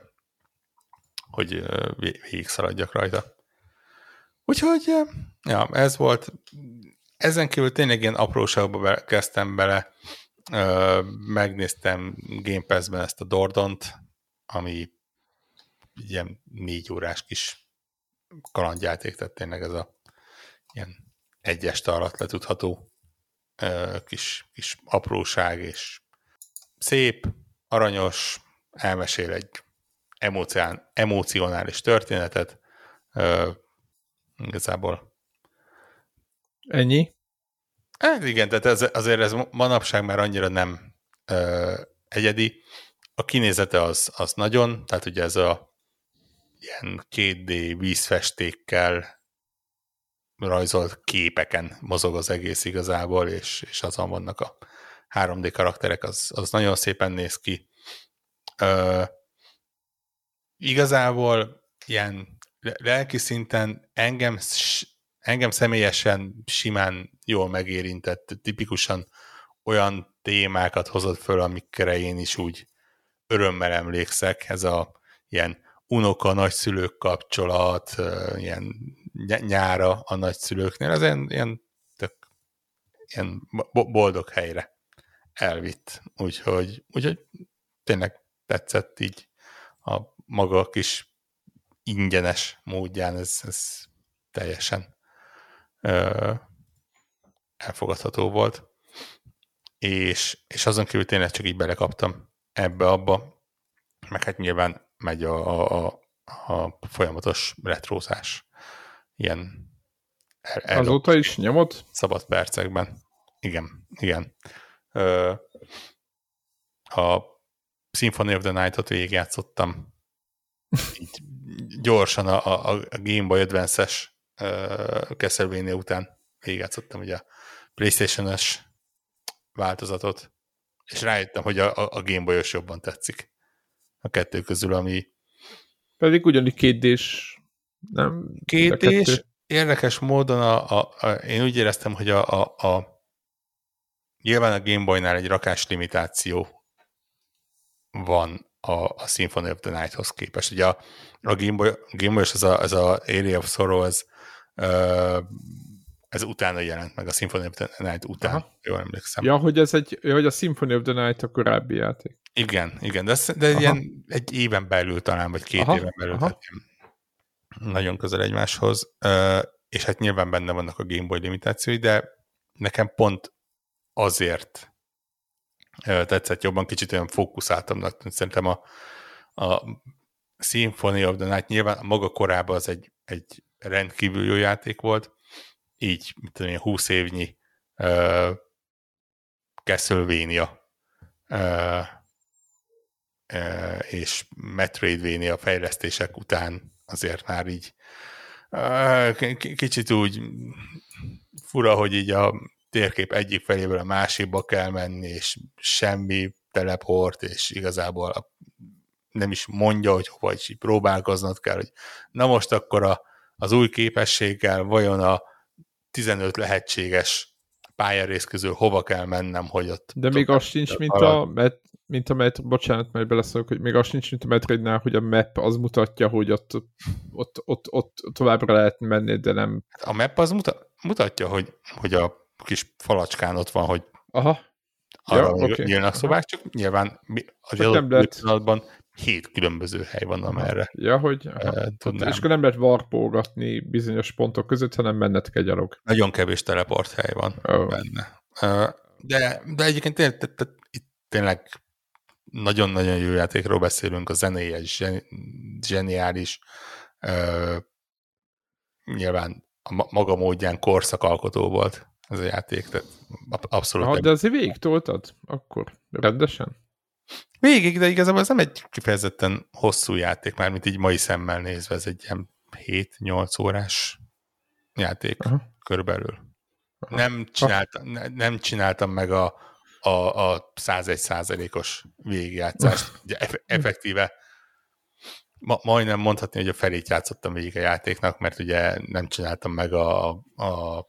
hogy végig szaladjak rajta. Úgyhogy, ja, ez volt. Ezen kívül tényleg ilyen apróságba be, kezdtem bele. Megnéztem Game Pass-ben ezt a Dordont, ami ilyen négy órás kis kalandjáték, tehát tényleg ez a ilyen egy este alatt letudható kis, kis apróság, és szép, aranyos, elmesél egy emocionális történetet. Igazából. Ennyi? Hát igen, tehát ez, azért ez manapság már annyira nem ö, egyedi. A kinézete az, az nagyon, tehát ugye ez a ilyen 2D vízfestékkel rajzolt képeken mozog az egész igazából, és, és azon vannak a 3D karakterek, az, az nagyon szépen néz ki. Ö, igazából ilyen lelki szinten engem, engem személyesen simán jól megérintett, tipikusan olyan témákat hozott föl, amikre én is úgy örömmel emlékszek, ez a ilyen unoka-nagyszülők kapcsolat, ilyen nyára a nagyszülőknél, az ilyen, ilyen, tök, ilyen boldog helyre elvitt. Úgyhogy, úgyhogy tényleg tetszett így a maga kis ingyenes módján, ez, ez teljesen ö, elfogadható volt. És, és azon kívül tényleg csak így belekaptam ebbe-abba, meg hát nyilván megy a, a, a folyamatos retrózás. Ilyen el, el, Azóta is nyomod? Szabad percekben. Igen, igen. Ö, a Symphony of the Night-ot végigjátszottam. Így gyorsan a, a, a Game Boy Advance-es Castlevania után végigjátszottam ugye a Playstation-es változatot, és rájöttem, hogy a, a Game Boy-os jobban tetszik a kettő közül, ami pedig ugyanígy kétdés, nem? Kétdés, érdekes módon a, a, a, én úgy éreztem, hogy a, a, a nyilván a Game Boy-nál egy rakás limitáció van a, a Symphony of the Night-hoz képest. Ugye a, a Game Boy, Game Boy ez a, ez a Area of Sorrow, ez, ez utána jelent meg, a Symphony of the Night után, Aha. jól emlékszem. Ja, hogy ez egy, hogy a Symphony of the Night a korábbi játék. Igen, igen, de, de ilyen egy éven belül talán, vagy két aha, éven belül, aha. tehát nagyon közel egymáshoz, és hát nyilván benne vannak a Game Boy limitációi, de nekem pont azért tetszett jobban, kicsit olyan fókuszáltamnak, szerintem a, a Symphony of the Night nyilván a maga korában az egy, egy rendkívül jó játék volt, így, mint tudom, 20 évnyi uh, Castlevania uh, uh, és Metroidvania fejlesztések után azért már így uh, kicsit úgy fura, hogy így a térkép egyik feléből a másikba kell menni, és semmi teleport, és igazából nem is mondja, hogy hova is próbálkoznod kell, hogy na most akkor a, az új képességgel vajon a 15 lehetséges pályarész közül hova kell mennem, hogy ott... De még az sincs, mint a, met, mint a met, bocsánat, mert beleszólok, hogy még az sincs, mint a Metroidnál, hogy a map az mutatja, hogy ott, ott, ott, ott továbbra lehet menni, de nem... A map az muta, mutatja, hogy, hogy a kis falacskán ott van, hogy Aha. arra ja, okay. nyílnak szobák, csak nyilván az adott pillanatban hét különböző hely van, amerre Ja, hogy uh, tudnám. És akkor nem lehet warpolgatni bizonyos pontok között, hanem menned kell gyalog. Nagyon kevés teleport hely van oh. benne. De, de egyébként tényleg, itt tényleg nagyon-nagyon jó játékról beszélünk, a zenéje is zseniális, nyilván a maga módján korszakalkotó volt ez a játék, tehát abszolút. Ha, de azért végig toltad? Akkor rendesen? Végig, de igazából ez nem egy kifejezetten hosszú játék, már mint így mai szemmel nézve, ez egy ilyen 7-8 órás játék Aha. körülbelül. Aha. Nem, csináltam, ne, nem csináltam meg a, a, a 101 százalékos végigjátszást. Ugye effektíve ma, majdnem mondhatni, hogy a felét játszottam végig a játéknak, mert ugye nem csináltam meg a, a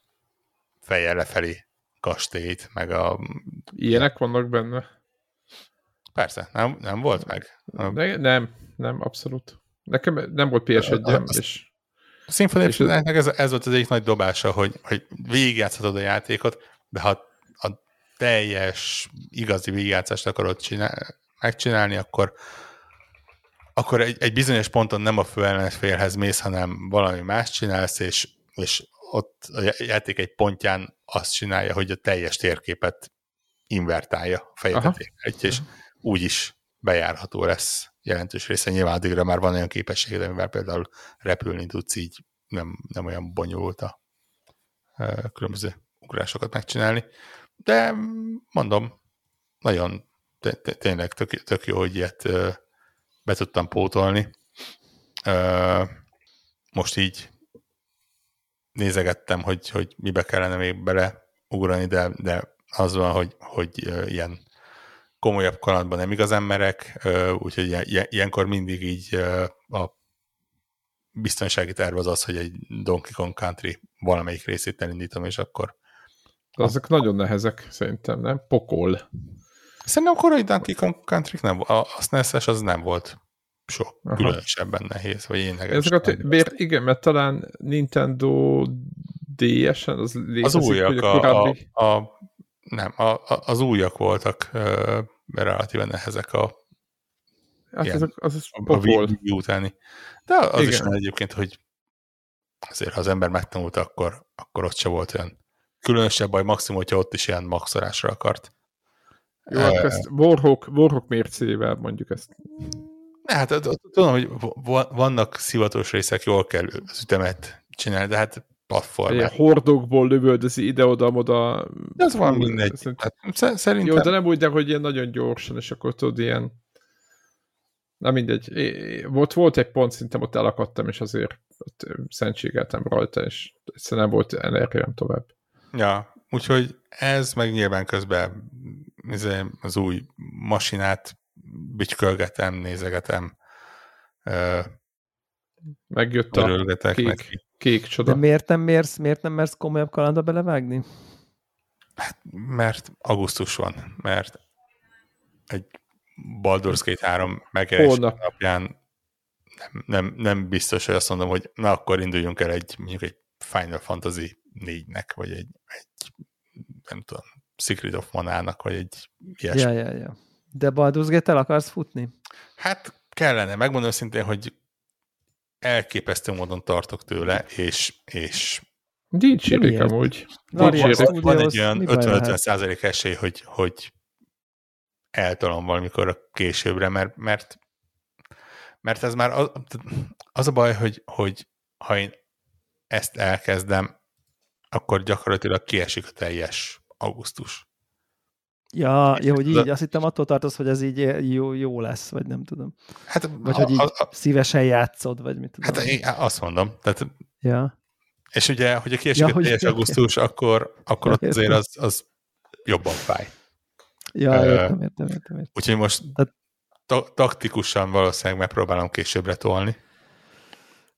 fejjel lefelé kastélyt, meg a... Ilyenek vannak benne? Persze, nem, nem volt meg. De nem, nem, abszolút. Nekem nem volt ps 1 és... A Symphony és ez, ez volt az egyik nagy dobása, hogy, hogy végigjátszhatod a játékot, de ha a teljes, igazi végigjátszást akarod csinál, megcsinálni, akkor akkor egy, egy bizonyos ponton nem a félhez mész, hanem valami más csinálsz, és, és ott a játék egy pontján azt csinálja, hogy a teljes térképet invertálja a és is bejárható lesz jelentős része. Nyilván addigra már van olyan képességed, amivel például repülni tudsz, így nem, nem olyan bonyolult a különböző ugrásokat megcsinálni. De mondom, nagyon tényleg tök, tök jó, hogy ilyet be tudtam pótolni. Most így nézegettem, hogy, hogy mibe kellene még beleugrani, de, de az van, hogy, hogy ilyen komolyabb kalandban nem igazán merek, úgyhogy ilyenkor mindig így a biztonsági terv az az, hogy egy Donkey Kong Country valamelyik részét elindítom, és akkor... Azok a... nagyon nehezek, szerintem, nem? Pokol. Szerintem a korai Donkey Kong Country nem, a SNES-es az nem volt sok Aha. különösebben nehéz, vagy én Ezek a t- miért, igen, mert talán Nintendo DS-en az létezik, az újak, hogy a, korábbi... a, a, nem, a, a, az újak voltak uh, relatíven nehezek a Hát ilyen, ezek, az, az a, a Wii utáni. De az igen. is egyébként, hogy azért, ha az ember megtanulta, akkor, akkor ott se volt olyan különösebb baj, maximum, hogyha ott is ilyen maxolásra akart. Jó, uh, ezt Warhawk, Warhawk mércével mondjuk ezt. Hát tudom, hogy vannak szivatos részek, jól kell az ütemet csinálni, de hát platform. Ilyen hordokból lövöldözi ide-oda-moda. De az van mindegy. Hát, szerintem... Jó, de nem úgy, de hogy ilyen nagyon gyorsan, és akkor tudod, ilyen... Na mindegy. Volt, volt egy pont, szerintem ott elakadtam, és azért ott szentségeltem rajta, és egyszerűen nem volt energiám tovább. Ja, úgyhogy ez meg nyilván közben az új masinát bütykölgetem, nézegetem. Megjött a kék, neki. Kék csoda. De miért nem, mérsz, miért nem mersz komolyabb kalandba belevágni? Hát, mert augusztus van, mert egy Baldur's Gate 3 megjelenés napján nem, nem, nem biztos, hogy azt mondom, hogy na akkor induljunk el egy mondjuk egy Final Fantasy 4-nek, vagy egy, egy nem tudom, Secret of Mana-nak, vagy egy ilyesmi. Ja, ja, ja. De Baldur's Gate-tel akarsz futni? Hát kellene. Megmondom szintén, hogy elképesztő módon tartok tőle, és, és Dicsérik amúgy. Van, van, van egy olyan 50-50 százalék esély, hogy, hogy eltolom valamikor a későbbre, mert, mert, mert ez már az, az a baj, hogy, hogy ha én ezt elkezdem, akkor gyakorlatilag kiesik a teljes augusztus. Ja, jó, hogy így, azt hittem attól tartasz, hogy ez így jó, jó lesz, vagy nem tudom. Hát, vagy a, hogy így a, a, szívesen játszod, vagy mit tudom. Hát én azt mondom. Tehát, ja. És ugye, hogy a kiesik ja, a teljes augusztus, akkor, akkor ja, ott azért az, az jobban fáj. Ja, uh, értem, értem, értem, értem. Úgyhogy most ta- taktikusan valószínűleg megpróbálom későbbre tolni.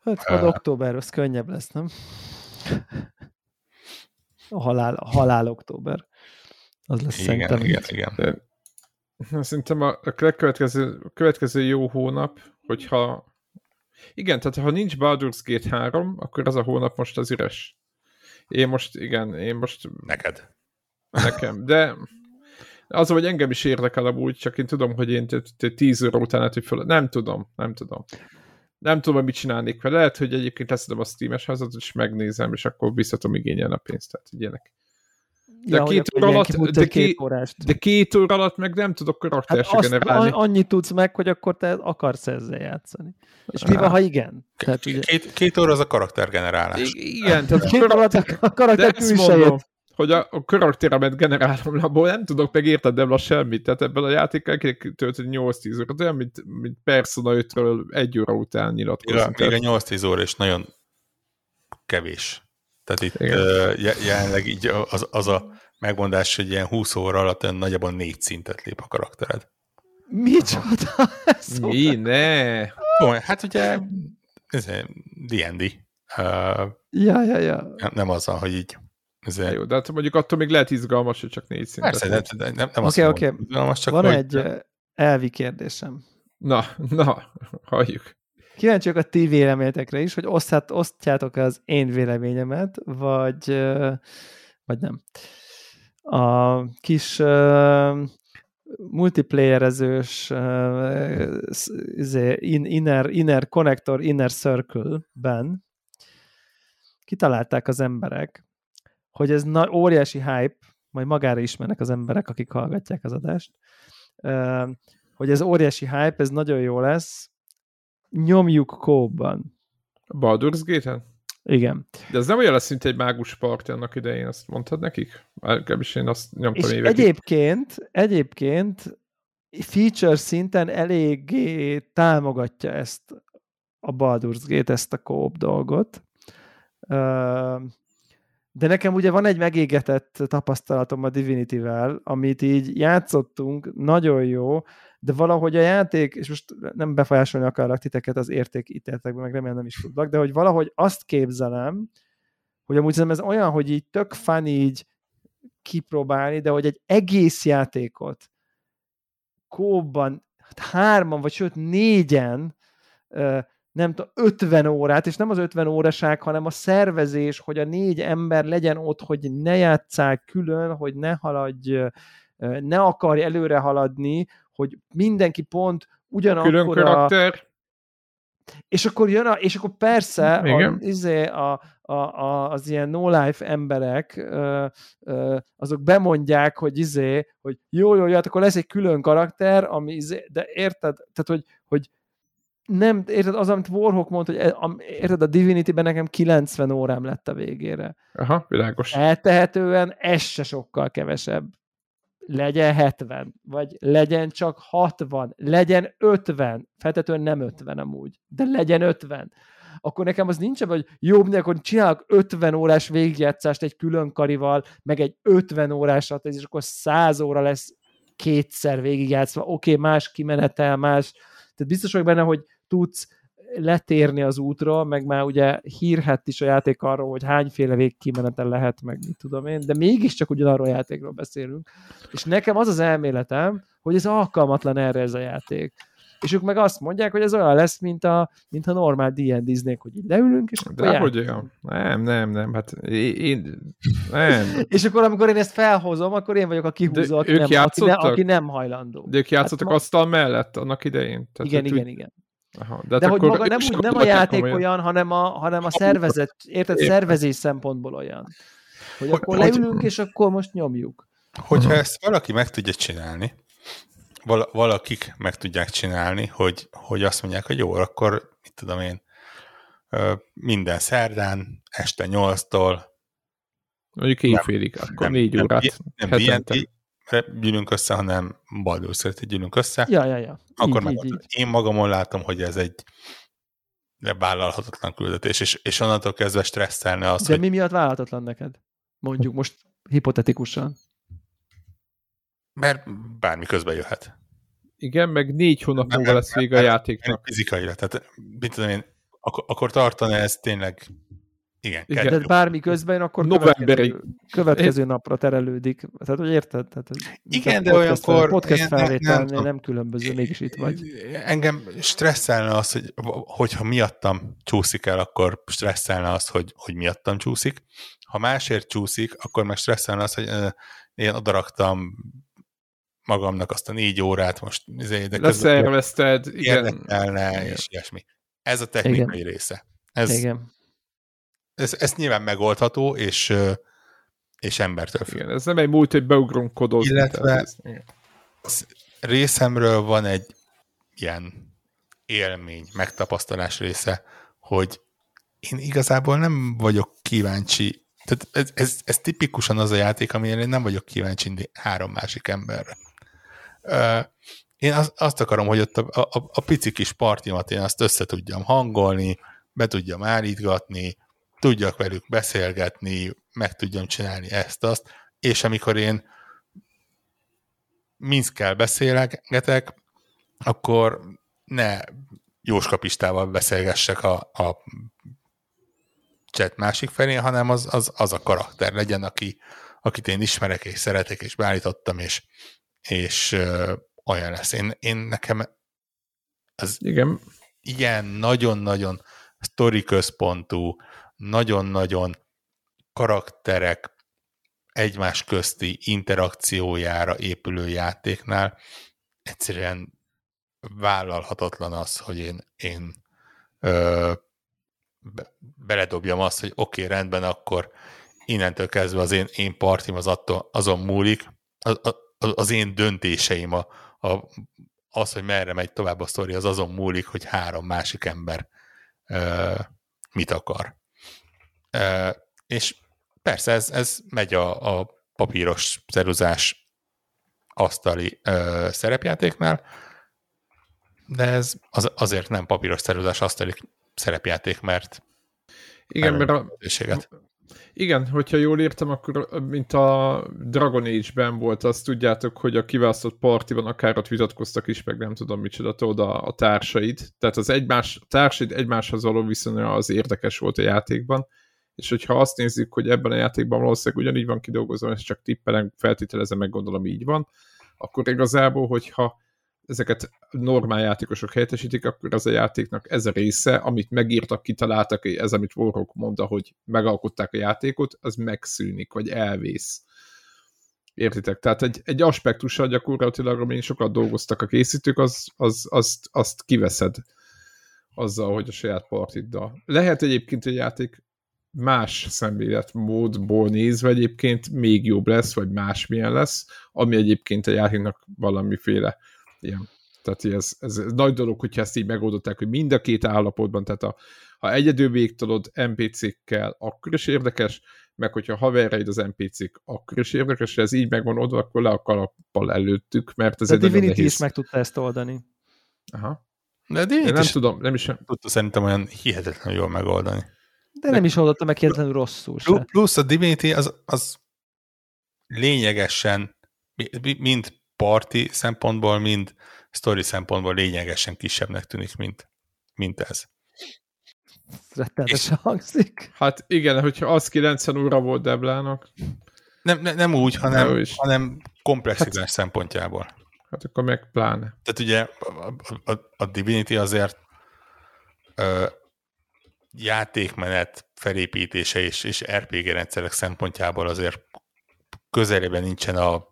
Hát majd uh, október, az könnyebb lesz, nem? A halál, a halál október. Az lesz igen, szerintem. Igen, igen. De, szerintem a következő, a következő jó hónap, hogyha igen, tehát ha nincs Baldur's Gate 3, akkor az a hónap most az üres. Én most, igen, én most... Neked. Nekem, de az, hogy engem is érdekel amúgy, csak én tudom, hogy én 10 óra után lehet, hogy föl... Nem tudom, nem tudom. Nem tudom, hogy mit csinálnék vele. Lehet, hogy egyébként leszedem a Steam-es házat, és megnézem, és akkor visszatom igényelni a pénzt. Tehát ilyenek. De, ja, két óra alatt, de, két, de két óra alatt meg nem tudok karaktert hát generálni. Annyit tudsz meg, hogy akkor te akarsz ezzel játszani. És mi van, ha igen? Tehát, két, ugye... két, két óra az a karaktergenerálás. Igen, tehát két óra alatt a karakter külsejét hogy a, a karakteremet generálom, abból nem tudok meg érted a semmit, tehát ebben a játékkal kell tölteni 8-10 órát, olyan, mint, mint Persona 5-ről egy óra után nyilatkozunk. Igen, még a 8-10 óra is nagyon kevés. Tehát itt uh, jelenleg így az, az a megmondás, hogy ilyen 20 óra alatt nagyjából négy szintet lép a karaktered. Micsoda? Mi? Ne! Hát ugye ez D&D. Uh, ja, ja, ja. Nem az, hogy így ez jó, de hát mondjuk attól még lehet izgalmas, hogy csak négy szintet. Persze, de, de nem, nem okay, azt okay. izgalmas, csak van egy, elvi kérdésem. Na, na, halljuk. Kíváncsi a ti véleményetekre is, hogy oszthat, osztjátok az én véleményemet, vagy, vagy nem. A kis uh, multiplayerezős uh, inner, inner connector, inner circle-ben kitalálták az emberek, hogy ez na, óriási hype, majd magára ismernek az emberek, akik hallgatják az adást, uh, hogy ez óriási hype, ez nagyon jó lesz, nyomjuk kóban. Baldur's Gate-en? Igen. De ez nem olyan lesz, mint egy mágus party annak idején, azt mondtad nekik? Legalábbis én azt nyomtam És évekig. egyébként, egyébként feature szinten eléggé támogatja ezt a Baldur's Gate, ezt a kóp dolgot. De nekem ugye van egy megégetett tapasztalatom a Divinity-vel, amit így játszottunk, nagyon jó, de valahogy a játék, és most nem befolyásolni akarlak titeket az értékítéletekben, meg remélem nem is tudlak, de hogy valahogy azt képzelem, hogy amúgy ez olyan, hogy így tök fun így kipróbálni, de hogy egy egész játékot kóban, hát hárman, vagy sőt négyen nem tudom, 50 órát, és nem az 50 óraság, hanem a szervezés, hogy a négy ember legyen ott, hogy ne játsszák külön, hogy ne haladj, ne akarj előre haladni, hogy mindenki pont ugyanakkor Külön karakter. És akkor jön a, és akkor persze a, izé, a, a, a, az ilyen no-life emberek ö, ö, azok bemondják, hogy izé, hogy jó, jó, jó, hát akkor lesz egy külön karakter, ami izé, de érted, tehát hogy, hogy nem, érted, az, amit Warhawk mondta, hogy e, érted, a Divinity-ben nekem 90 órám lett a végére. Aha, világos. Eltehetően ez se sokkal kevesebb legyen 70, vagy legyen csak 60, legyen 50, feltetően nem 50 amúgy, de legyen 50, akkor nekem az nincs hogy jobb, de akkor csinálok 50 órás végigjátszást egy külön karival, meg egy 50 órásat, és akkor 100 óra lesz kétszer végigjátszva, oké, okay, más kimenetel, más, tehát biztos vagyok benne, hogy tudsz letérni az útra, meg már ugye hírhet is a játék arról, hogy hányféle végkimenetel lehet, meg mit tudom én, de mégiscsak ugyanarról a játékról beszélünk. És nekem az az elméletem, hogy ez alkalmatlan erre ez a játék. És ők meg azt mondják, hogy ez olyan lesz, mint a, mint a normál D&D-znék, hogy így leülünk, és akkor De hogy olyan? Nem, nem, nem, hát én, nem. és akkor amikor én ezt felhozom, akkor én vagyok a kihúzó, aki nem, aki, ne, aki nem hajlandó. De ők játszottak hát, asztal mellett annak idején? Tehát, igen, igen, úgy... igen. Aha, de, de hát hogy maga nem, úgy, nem a játék olyan, olyan, hanem a, hanem a szervezet, érted, Értem. szervezés szempontból olyan. Hogy, hogy akkor hogy, leülünk, és akkor most nyomjuk. Hogyha uh-huh. ezt valaki meg tudja csinálni, val- valakik meg tudják csinálni, hogy, hogy azt mondják, hogy jó, akkor mit tudom én, minden szerdán, este nyolctól Mondjuk éjfélig, akkor nem, négy órát. Nem, nem hetente gyűlünk össze, hanem Baldur's Gate gyűlünk össze. Ja, ja, ja. Akkor így, meg így, így. én magamon látom, hogy ez egy vállalhatatlan küldetés, és, és onnantól kezdve stresszelne az, De hogy... mi miatt vállalhatatlan neked? Mondjuk most hipotetikusan. Mert bármi közben jöhet. Igen, meg négy hónap múlva lesz vége a játéknak. Fizikailag, tehát mit tudom én, akkor, akkor tartana ez tényleg igen. Igen. De bármi közben, akkor következő, következő napra terelődik. Tehát, hogy érted? Tehát, Igen, de olyankor... Podcast felvételnél nem, nem különböző, mégis itt vagy. Engem stresszelne az, hogy, hogyha miattam csúszik el, akkor stresszelne az, hogy, hogy miattam csúszik. Ha másért csúszik, akkor meg stresszelne az, hogy én odaraktam magamnak azt a négy órát most. Izé, de Leszervezted, igen. Érdekelne, és ilyesmi. Ez a technikai igen. része. Ez, igen ez, ez nyilván megoldható, és, és embertől függ. Igen, ez nem egy múlt, hogy beugrunk. Illetve ez, részemről van egy ilyen élmény, megtapasztalás része, hogy én igazából nem vagyok kíváncsi, tehát ez, ez, ez tipikusan az a játék, amire én nem vagyok kíváncsi három másik emberre. Én az, azt akarom, hogy ott a, a, a pici kis partimat én azt össze tudjam hangolni, be tudjam állítgatni, tudjak velük beszélgetni, meg tudjam csinálni ezt-azt, és amikor én Minszkel beszélgetek, akkor ne Jóska Pistával beszélgessek a, a chat másik felén, hanem az, az, az a karakter legyen, aki, akit én ismerek és szeretek, és beállítottam, és, és ö, olyan lesz. Én, én nekem az Igen. ilyen nagyon-nagyon sztori központú, nagyon-nagyon karakterek egymás közti interakciójára épülő játéknál egyszerűen vállalhatatlan az, hogy én, én ö, be, beledobjam azt, hogy oké, okay, rendben, akkor innentől kezdve az én, én partim az attól, azon múlik, az, az én döntéseim, a, a, az, hogy merre megy tovább a sztori, az azon múlik, hogy három másik ember ö, mit akar. És persze ez, ez megy a, a papíros ceruzás asztali ö, szerepjátéknál, de ez az, azért nem papíros ceruzás asztali szerepjáték, mert igen, mert a, igen, hogyha jól értem, akkor mint a Dragon Age-ben volt, azt tudjátok, hogy a kiválasztott partiban akár ott vitatkoztak is, meg nem tudom micsoda, tudod, a, a társaid. Tehát az egymás, a társaid egymáshoz való viszonya az érdekes volt a játékban, és hogyha azt nézzük, hogy ebben a játékban valószínűleg ugyanígy van kidolgozva, és csak tippelem, feltételezem, meg gondolom így van, akkor igazából, hogyha ezeket normál játékosok helyettesítik, akkor az a játéknak ez a része, amit megírtak, kitaláltak, ez, amit Warhawk mondta, hogy megalkották a játékot, az megszűnik, vagy elvész. Értitek? Tehát egy, egy aspektussal gyakorlatilag, amin sokat dolgoztak a készítők, az, az, azt, azt kiveszed azzal, hogy a saját partiddal. Lehet egyébként egy játék más szemléletmódból nézve egyébként még jobb lesz, vagy másmilyen lesz, ami egyébként a játéknak valamiféle ilyen. Tehát ez, ez, ez nagy dolog, hogyha ezt így megoldották, hogy mind a két állapotban, tehát a, ha egyedül végtolod NPC-kkel, akkor is érdekes, meg hogyha haverraid az NPC-k, akkor is érdekes, ez így megvan oldva, akkor le a kalappal előttük, mert ez De egy Divinity nehéz... is meg tudta ezt oldani. Aha. De Divinity nem tudom, nem is... Tudta szerintem olyan hihetetlenül jól megoldani. De nem is oldotta meg hihetetlenül rosszul se. Plusz a Divinity az, az lényegesen mind parti szempontból, mind story szempontból lényegesen kisebbnek tűnik, mint, mint ez. Rettenetesen hangzik. Hát igen, hogyha az 90 óra volt Deblának. Nem, ne, nem úgy, hanem, hanem komplexitás hát, szempontjából. Hát akkor meg pláne. Tehát ugye a, a, a Divinity azért ö, játékmenet felépítése és, és RPG rendszerek szempontjából azért közelében nincsen a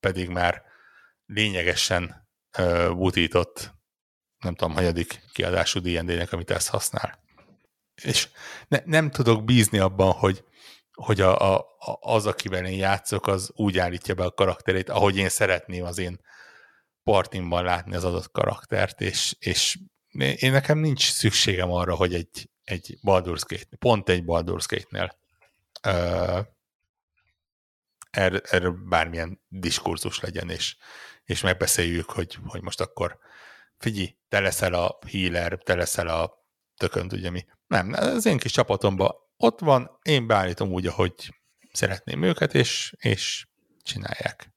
pedig már lényegesen uh, butított, nem tudom, hanyadik kiadású D&D-nek, amit ezt használ. És ne, nem tudok bízni abban, hogy, hogy a, a, az, akivel én játszok, az úgy állítja be a karakterét, ahogy én szeretném az én partimban látni az adott karaktert, és, és én nekem nincs szükségem arra, hogy egy, egy Baldur's Gate, pont egy Baldur's Gate-nél uh, erről, erről bármilyen diskurzus legyen, és, és megbeszéljük, hogy, hogy most akkor figyelj, te leszel a healer, te leszel a tökönt, ugye mi. Nem, az én kis csapatomban ott van, én beállítom úgy, ahogy szeretném őket, és, és csinálják.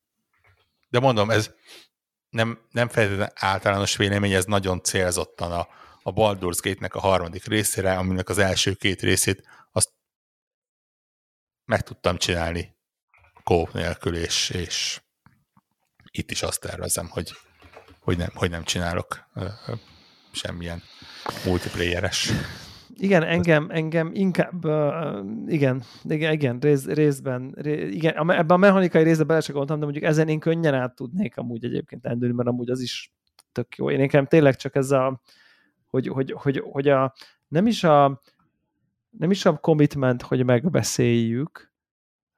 De mondom, ez nem, nem feltétlenül általános vélemény, ez nagyon célzottan a, a Baldur's Gate-nek a harmadik részére, aminek az első két részét azt meg tudtam csinálni kóp nélkül, és, és itt is azt tervezem, hogy, hogy, nem, hogy nem csinálok semmilyen multiplayeres. Igen, engem, engem inkább, uh, igen, igen, igen rész, részben, ré, igen, ebben a mechanikai részben bele de mondjuk ezen én könnyen át tudnék amúgy egyébként endülni, mert amúgy az is tök jó. Én nekem tényleg csak ez a, hogy, hogy, hogy, hogy a, nem is a, nem is a commitment, hogy megbeszéljük,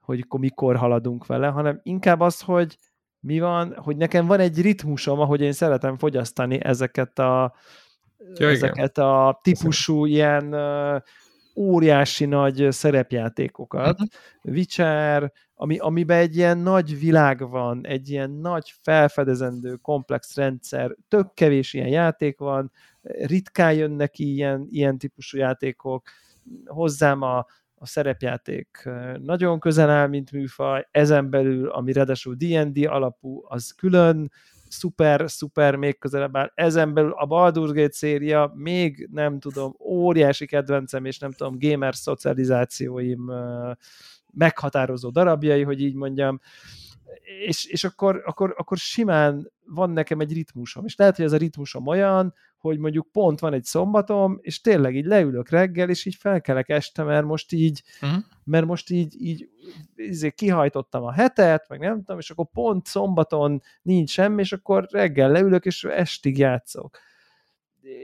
hogy mikor haladunk vele, hanem inkább az, hogy mi van, hogy nekem van egy ritmusom, ahogy én szeretem fogyasztani ezeket a, ja, ezeket igen. a típusú ilyen óriási nagy szerepjátékokat. Uh-huh. Witcher, ami, amiben egy ilyen nagy világ van, egy ilyen nagy felfedezendő komplex rendszer, tök kevés ilyen játék van, ritkán jönnek ilyen, ilyen típusú játékok, hozzám a, a szerepjáték nagyon közel áll, mint műfaj, ezen belül, ami ráadásul D&D alapú, az külön, szuper, szuper, még közelebb áll. Ezen belül a Baldur's Gate széria még nem tudom, óriási kedvencem, és nem tudom, gamer szocializációim meghatározó darabjai, hogy így mondjam. És, és akkor, akkor, akkor simán van nekem egy ritmusom, és lehet, hogy ez a ritmusom olyan, hogy mondjuk pont van egy szombatom, és tényleg így leülök reggel, és így felkelek este, mert most így, uh-huh. mert most így, így így kihajtottam a hetet, meg nem tudom, és akkor pont szombaton nincs semmi, és akkor reggel leülök, és estig játszok.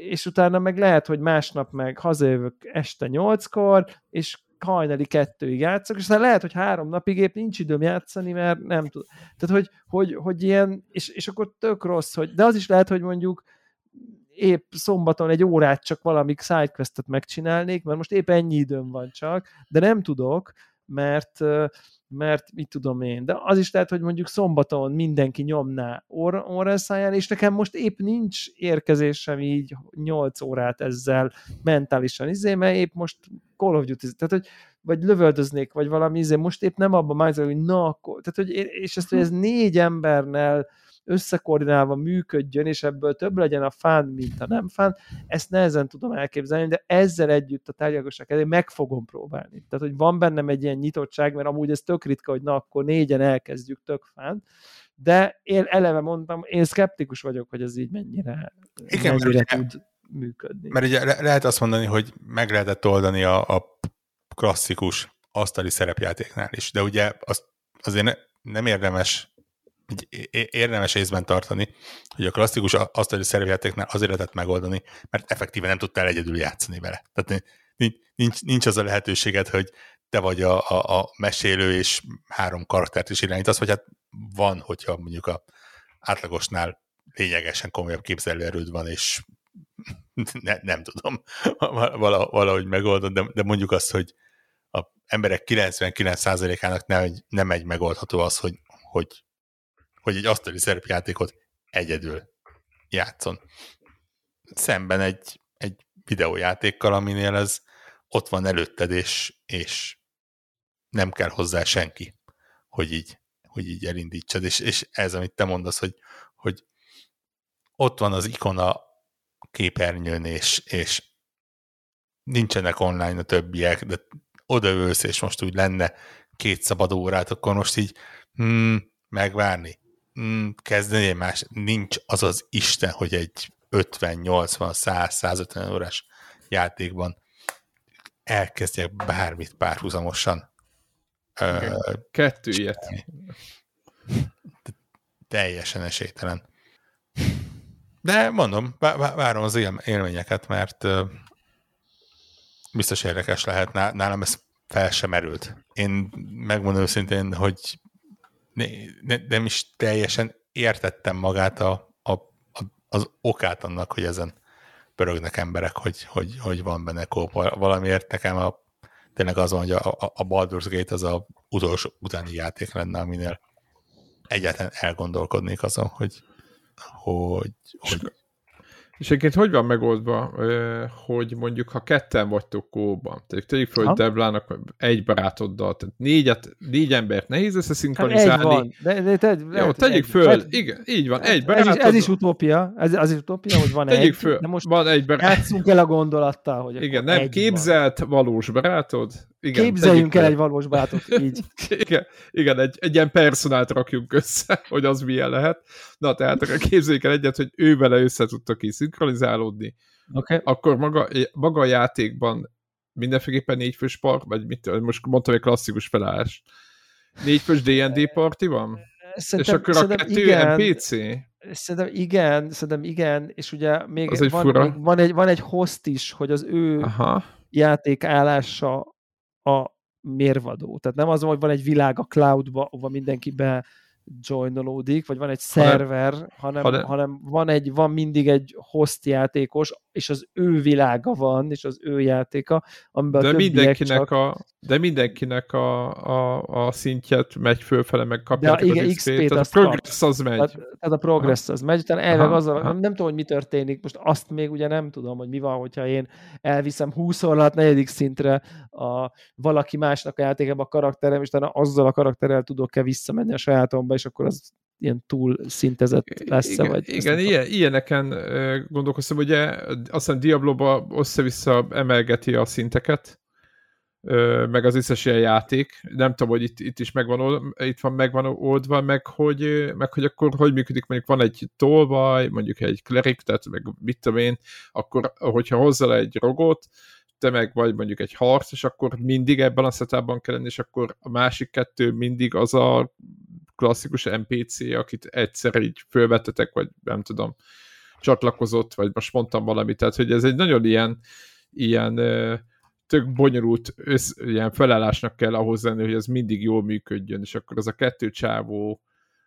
És utána meg lehet, hogy másnap meg hazajövök este nyolckor, és hajnali kettőig játszok, és aztán lehet, hogy három napig épp nincs időm játszani, mert nem tud. Tehát, hogy, hogy, hogy ilyen, és, és akkor tök rossz, hogy, de az is lehet, hogy mondjuk épp szombaton egy órát csak valami sidequestet megcsinálnék, mert most épp ennyi időm van csak, de nem tudok, mert, mert mit tudom én, de az is lehet, hogy mondjuk szombaton mindenki nyomná órászáján, és nekem most épp nincs érkezésem így 8 órát ezzel mentálisan, izé, mert épp most Call of Duty, tehát hogy vagy lövöldöznék, vagy valami izé, most épp nem abban már, hogy na, akkor, tehát hogy, és ezt, hogy ez négy embernel összekoordinálva működjön, és ebből több legyen a fán, mint a nem fán, ezt nehezen tudom elképzelni, de ezzel együtt a tárgyalagosság elé meg fogom próbálni. Tehát, hogy van bennem egy ilyen nyitottság, mert amúgy ez tök ritka, hogy na, akkor négyen elkezdjük tök fán, de én eleve mondtam, én szkeptikus vagyok, hogy ez így mennyire, Igen, mennyire mert tud működni. Mert ugye le- lehet azt mondani, hogy meg lehetett oldani a, a klasszikus asztali szerepjátéknál is, de ugye az, azért nem érdemes érdemes észben tartani, hogy a klasszikus asztali szervjátéknál azért lehetett megoldani, mert effektíven nem tudtál egyedül játszani vele. Tehát nincs, nincs az a lehetőséged, hogy te vagy a, a, a mesélő, és három karaktert is irányítasz, vagy hát van, hogyha mondjuk a átlagosnál lényegesen komolyabb képzelőerőd van, és ne, nem tudom, valahogy megoldod, de, de mondjuk azt, hogy a emberek 99%-ának nem, nem egy megoldható az, hogy, hogy hogy egy asztali szerepjátékot egyedül játszon. Szemben egy, egy videójátékkal, aminél ez ott van előtted, és, és nem kell hozzá senki, hogy így, hogy így elindítsad. És, és ez, amit te mondasz, hogy, hogy ott van az ikona képernyőn, és, és nincsenek online a többiek, de odaülsz, és most úgy lenne két szabad órát, akkor most így hmm, megvárni, kezdeni egy más, nincs az az Isten, hogy egy 50, 80, 100, 150 órás játékban elkezdjek bármit párhuzamosan. Kettő ilyet. Teljesen esélytelen. De mondom, várom az élményeket, mert biztos érdekes lehet. Nálam ez fel sem merült. Én megmondom őszintén, hogy ne, ne, nem is teljesen értettem magát a, a, a, az okát annak, hogy ezen pörögnek emberek, hogy, hogy, hogy van benne kóp. Valamiért nekem a, tényleg az van, hogy a, a Baldur's Gate az a utolsó utáni játék lenne, aminél egyáltalán elgondolkodnék azon, hogy, hogy, hogy és egyébként hogy van megoldva, hogy mondjuk ha ketten vagytok kóban, tehát tegyük fel, hogy Deblának egy barátoddal, tehát négyet, négy embert nehéz összeszinkronizálni. Hát egy van. De, de te, Jó, tegyük egy, föl, egy, igen, így van, egy barátod. Ez is, ez is utópia, ez, az is utópia, hogy van tegyük egy, föl, de most van egy barát. játszunk el a gondolattal, hogy Igen, nem képzelt van. valós barátod, igen, Képzeljünk el egy valós barátot, így. igen, igen egy, egy ilyen personált rakjunk össze, hogy az milyen lehet. Na, tehát képzeljük el egyet, hogy ő vele össze tudtok ki szinkronizálódni. Okay. Akkor maga, maga a játékban mindenféleképpen négyfős park, vagy mit, most mondtam egy klasszikus felállás. Négyfős D&D parti van? Szerintem, és akkor a kettő igen, NPC? Szerintem igen, szerintem igen, és ugye még van, még van, egy, van egy host is, hogy az ő Aha. játékállása a mérvadó. Tehát nem az, hogy van egy világ a cloudba, ahova mindenki be joinolódik, vagy van egy szerver, hanem, hanem, hanem van, egy, van mindig egy host játékos, és az ő világa van, és az ő játéka, amiben de a mindenkinek csak... a De mindenkinek a, a, a szintjet megy fölfele, meg kapja de igen, XP-t, tehát a progress az megy. Tehát, tehát a progress az megy, utána elveg azzal, nem, nem tudom, hogy mi történik, most azt még ugye nem tudom, hogy mi van, hogyha én elviszem 20 orlat negyedik szintre a valaki másnak a játékában a karakterem, és utána azzal a karakterrel tudok-e visszamenni a sajátomba, és akkor az ilyen túl szintezett lesz igen, vagy Igen, ilyen, ilyeneken gondolkoztam, ugye azt hiszem Diablo-ba össze-vissza emelgeti a szinteket, meg az összes ilyen játék. Nem tudom, hogy itt, itt is megvan, itt van megvan oldva, meg hogy, meg hogy akkor hogy működik, mondjuk van egy tolvaj, mondjuk egy klerik, tehát meg mit tudom én, akkor hogyha hozzá egy rogot, te meg vagy mondjuk egy harc, és akkor mindig ebben a setupban kell lenni, és akkor a másik kettő mindig az a klasszikus NPC, akit egyszer így fölvettetek, vagy nem tudom, csatlakozott, vagy most mondtam valamit, tehát hogy ez egy nagyon ilyen, ilyen tök bonyolult össz, ilyen felállásnak kell ahhoz lenni, hogy ez mindig jól működjön, és akkor az a kettő csávó,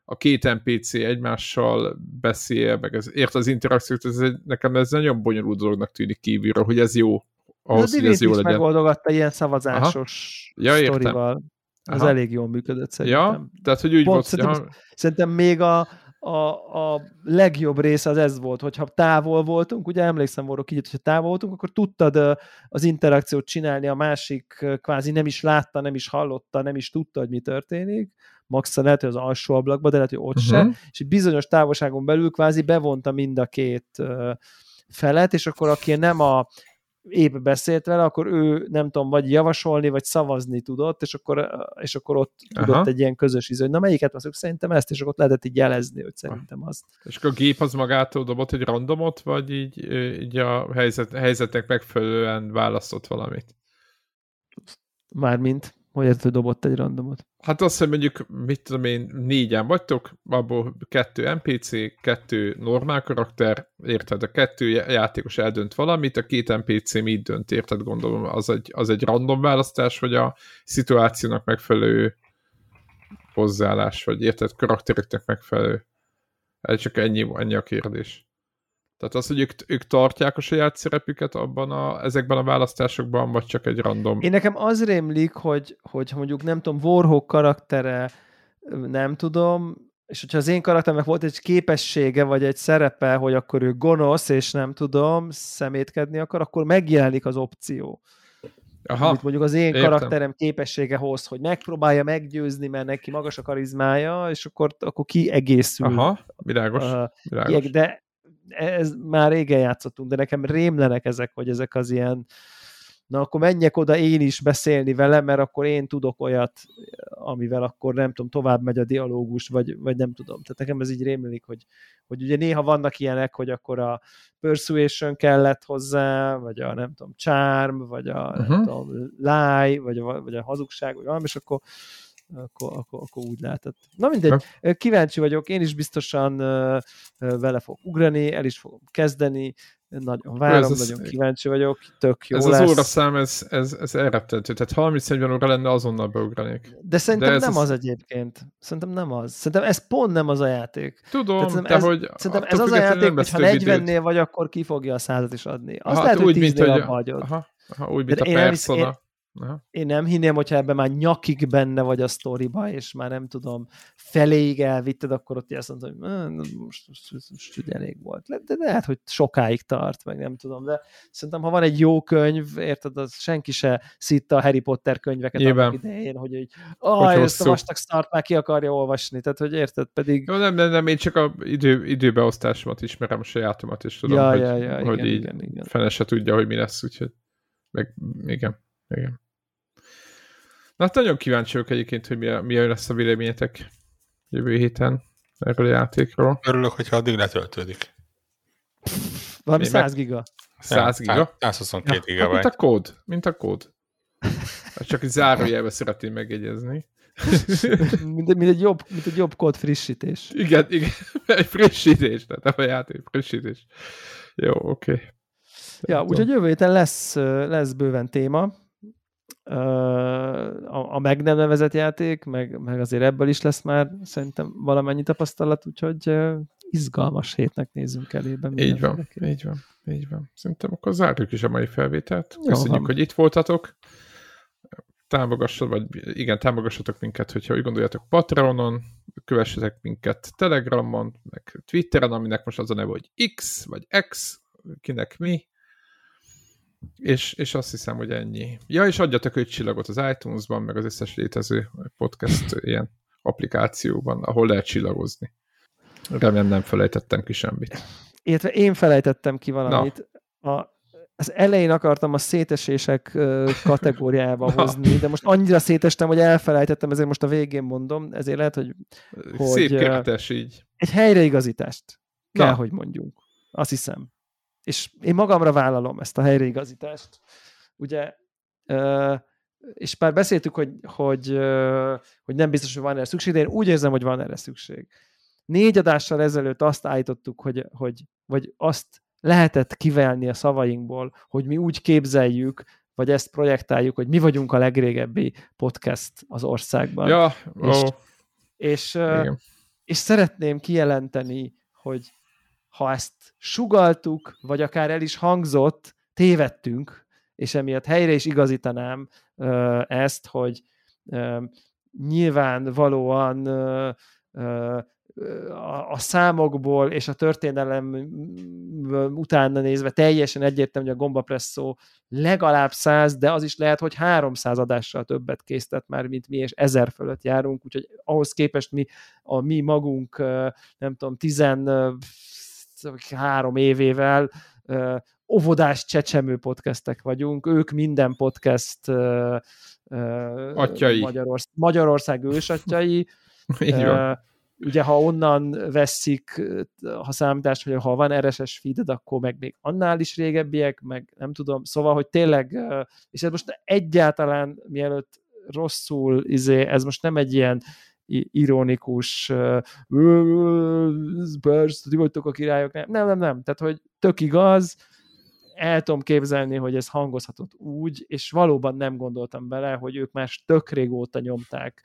a két NPC egymással beszél, meg ez, ért az interakciót, ez egy, nekem ez nagyon bonyolult dolognak tűnik kívülről, hogy ez jó, ahhoz, a hogy ez jó legyen. megoldogatta ilyen szavazásos Ja, értem. sztorival. Ez Aha. elég jól működött szerintem. Ja, tehát hogy úgy Pont, volt, szerintem, szerintem még a, a, a legjobb része az ez volt, hogyha távol voltunk, ugye emlékszem volna így, hogyha távol voltunk, akkor tudtad az interakciót csinálni, a másik kvázi nem is látta, nem is hallotta, nem is tudta, hogy mi történik, max lehet, hogy az alsó ablakban, de lehet, hogy ott uh-huh. se, Mhm. és bizonyos távolságon belül kvázi bevonta mind a két felet, és akkor aki nem a épp beszélt vele, akkor ő nem tudom, vagy javasolni, vagy szavazni tudott, és akkor, és akkor ott tudott Aha. egy ilyen közös íző, hogy na melyiket veszük, szerintem ezt, és akkor ott lehetett így jelezni, hogy szerintem azt. És akkor a gép az magától dobott egy randomot, vagy így, így a helyzet, helyzetnek megfelelően választott valamit? Mármint, hogy érted, hogy dobott egy randomot. Hát azt, hogy mondjuk, mit tudom én, négyen vagytok, abból kettő NPC, kettő normál karakter, érted? A kettő já- játékos eldönt valamit, a két NPC mit dönt, érted? Gondolom, az egy, az egy random választás, vagy a szituációnak megfelelő hozzáállás, vagy érted? Karaktereknek megfelelő. Ez csak ennyi, ennyi a kérdés. Tehát az, hogy ők, ők tartják a saját szerepüket abban a, ezekben a választásokban, vagy csak egy random... Én nekem az rémlik, hogy, hogy mondjuk nem tudom, Warhawk karaktere, nem tudom, és hogyha az én karakteremnek volt egy képessége, vagy egy szerepe, hogy akkor ő gonosz, és nem tudom, szemétkedni akar, akkor megjelenik az opció. Aha, Amit mondjuk az én értem. karakterem képessége hoz, hogy megpróbálja meggyőzni, mert neki magas a karizmája, és akkor, akkor kiegészül. aha, világos, Uh, világos. De ez már régen játszottunk, de nekem rémlenek ezek, hogy ezek az ilyen na akkor menjek oda én is beszélni vele, mert akkor én tudok olyat, amivel akkor nem tudom, tovább megy a dialógus, vagy, vagy nem tudom. Tehát nekem ez így rémlik, hogy, hogy ugye néha vannak ilyenek, hogy akkor a persuasion kellett hozzá, vagy a nem tudom, charm, vagy a uh-huh. nem tudom, lie, vagy a, vagy a hazugság, vagy valami, és akkor akkor, akkor, akkor úgy lehetett. Na mindegy, kíváncsi vagyok, én is biztosan vele fogok ugrani, el is fogom kezdeni, nagyon várom, ez nagyon az, kíváncsi vagyok, tök jó ez lesz. az óraszám, ez, ez, ez elrettentő, tehát 30-40 óra lenne, azonnal beugranék. De szerintem De nem az, az egyébként. Szerintem nem az. Szerintem ez pont nem az a játék. Tudom, de ez, hogy... Szerintem ez az a játék, hogy ha 40-nél vagy, akkor ki fogja a százat is adni. Azt aha, lehet, hogy 10 abba hagyod. Aha, aha, úgy, mint De a Persona. Én, Aha. Én nem hinném, hogyha ebben már nyakig benne vagy a sztoriba, és már nem tudom, feléig elvitted, akkor ott azt mondod, hogy most, most, most, most elég volt. De, lehet, hogy sokáig tart, meg nem tudom, de szerintem, ha van egy jó könyv, érted, az senki se szitta a Harry Potter könyveket annak idején, hogy így, ah, ezt a vastag start már ki akarja olvasni, tehát, hogy érted, pedig... Jó, nem, nem, nem, én csak a idő, időbeosztásomat ismerem, a sajátomat, és tudom, ja, hogy, ja, ja, hogy igen, így igen, igen. fene se tudja, hogy mi lesz, úgyhogy meg, igen, igen. Na hát nagyon kíváncsi vagyok egyébként, hogy mi, mi lesz a véleményetek jövő héten erről a játékról. Örülök, hogyha addig letöltődik. Valami 100 giga. 100 giga? 122 ja, giga. Hát, mint a kód, mint a kód. Csak egy zárójelbe szeretném megjegyezni. mint, mint, egy jobb, mint egy jobb kód frissítés. Igen, igen. Egy frissítés, tehát nem a játék, frissítés. Jó, oké. Okay. Ja, úgyhogy jövő héten lesz, lesz bőven téma. A, a meg nem nevezett játék, meg, meg azért ebből is lesz már szerintem valamennyi tapasztalat, úgyhogy izgalmas hétnek nézzünk elébe. Így van, érdekében. így van, így van. Szerintem akkor zárjuk is a mai felvételt. Köszönjük, Jó, hogy itt voltatok. Támogassatok, vagy igen, támogassatok minket, hogyha úgy gondoljátok Patreonon, kövessetek minket Telegramon, meg Twitteren, aminek most az a neve, hogy X, vagy X, kinek mi, és, és azt hiszem, hogy ennyi. Ja, és adjatok öt csillagot az iTunes-ban, meg az összes létező podcast ilyen applikációban, ahol lehet csillagozni. Remélem nem felejtettem ki semmit. Illetve én felejtettem ki valamit. A, az elején akartam a szétesések kategóriába hozni, de most annyira szétestem, hogy elfelejtettem, ezért most a végén mondom, ezért lehet, hogy... hogy Szép kertes így. Egy helyreigazítást kell, Na. hogy mondjunk. Azt hiszem. És én magamra vállalom ezt a helyreigazítást. Ugye, és már beszéltük, hogy, hogy, hogy nem biztos, hogy van erre szükség, de én úgy érzem, hogy van erre szükség. Négy adással ezelőtt azt állítottuk, hogy, hogy vagy azt lehetett kivelni a szavainkból, hogy mi úgy képzeljük, vagy ezt projektáljuk, hogy mi vagyunk a legrégebbi podcast az országban. Ja, és, oh. és, és szeretném kijelenteni, hogy ha ezt sugaltuk, vagy akár el is hangzott, tévedtünk, és emiatt helyre is igazítanám ezt, hogy nyilvánvalóan a, számokból és a történelem utána nézve teljesen egyértelmű, hogy a gombapresszó legalább 100, de az is lehet, hogy 300 adással többet készített már, mint mi, és ezer fölött járunk, úgyhogy ahhoz képest mi, a mi magunk, nem tudom, 13 évével óvodás csecsemő podcastek vagyunk, ők minden podcast Atyai. Magyarország, Magyarország ősatjai. Ugye ha onnan veszik, ha számítást, hogy ha van RSS feeded, akkor meg még annál is régebbiek, meg nem tudom, szóval, hogy tényleg, és ez most egyáltalán mielőtt rosszul, izé, ez most nem egy ilyen ironikus ti vagytok a királyok, nem, nem, nem, tehát, hogy tök igaz, el tudom képzelni, hogy ez hangozhatott úgy, és valóban nem gondoltam bele, hogy ők már tök régóta nyomták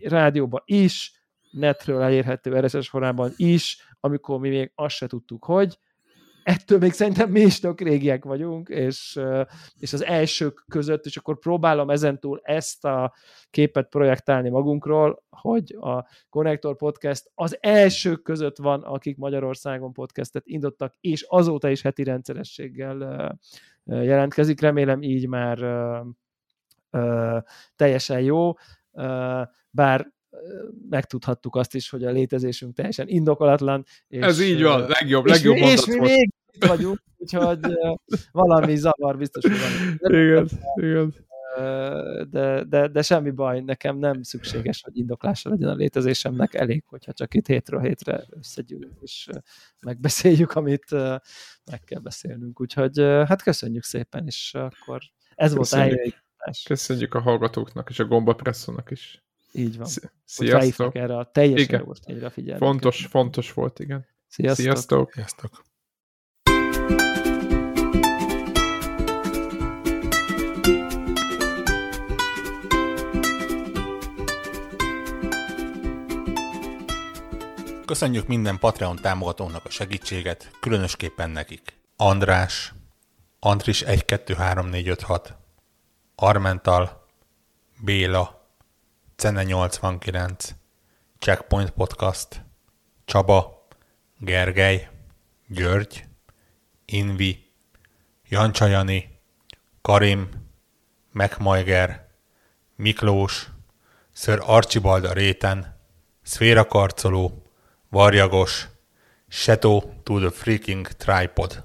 rádióba is, netről elérhető RSS formában is, amikor mi még azt se tudtuk, hogy ettől még szerintem mi is tök régiek vagyunk, és, és az elsők között, és akkor próbálom ezentúl ezt a képet projektálni magunkról, hogy a Connector Podcast az elsők között van, akik Magyarországon podcastet indottak, és azóta is heti rendszerességgel jelentkezik. Remélem így már teljesen jó, bár megtudhattuk azt is, hogy a létezésünk teljesen indokolatlan. És, Ez így van, legjobb, legjobb és, és mi még vagyunk, úgyhogy valami zavar biztos, hogy van. Igen, igen. De, de, de semmi baj, nekem nem szükséges, hogy indoklása legyen a létezésemnek, elég, hogyha csak itt hétről hétre összegyűlünk, és megbeszéljük, amit meg kell beszélnünk. Úgyhogy hát köszönjük szépen, és akkor ez köszönjük. volt a Köszönjük a hallgatóknak és a gombapresszónak is. Így van. Sziasztok. erre a teljes igen. a figyelmet. Fontos, fontos volt, igen. Sziasztok. Sziasztok. Sziasztok. Köszönjük minden Patreon támogatónak a segítséget, különösképpen nekik. András, Andris 123456, Armental, Béla, Cene 89, Checkpoint Podcast, Csaba, Gergely, György, Invi, Jancsajani, Karim, Megmajger, Miklós, Sir Archibald a réten, Szféra Karcoló, Varjagos, Shadow to the Freaking Tripod.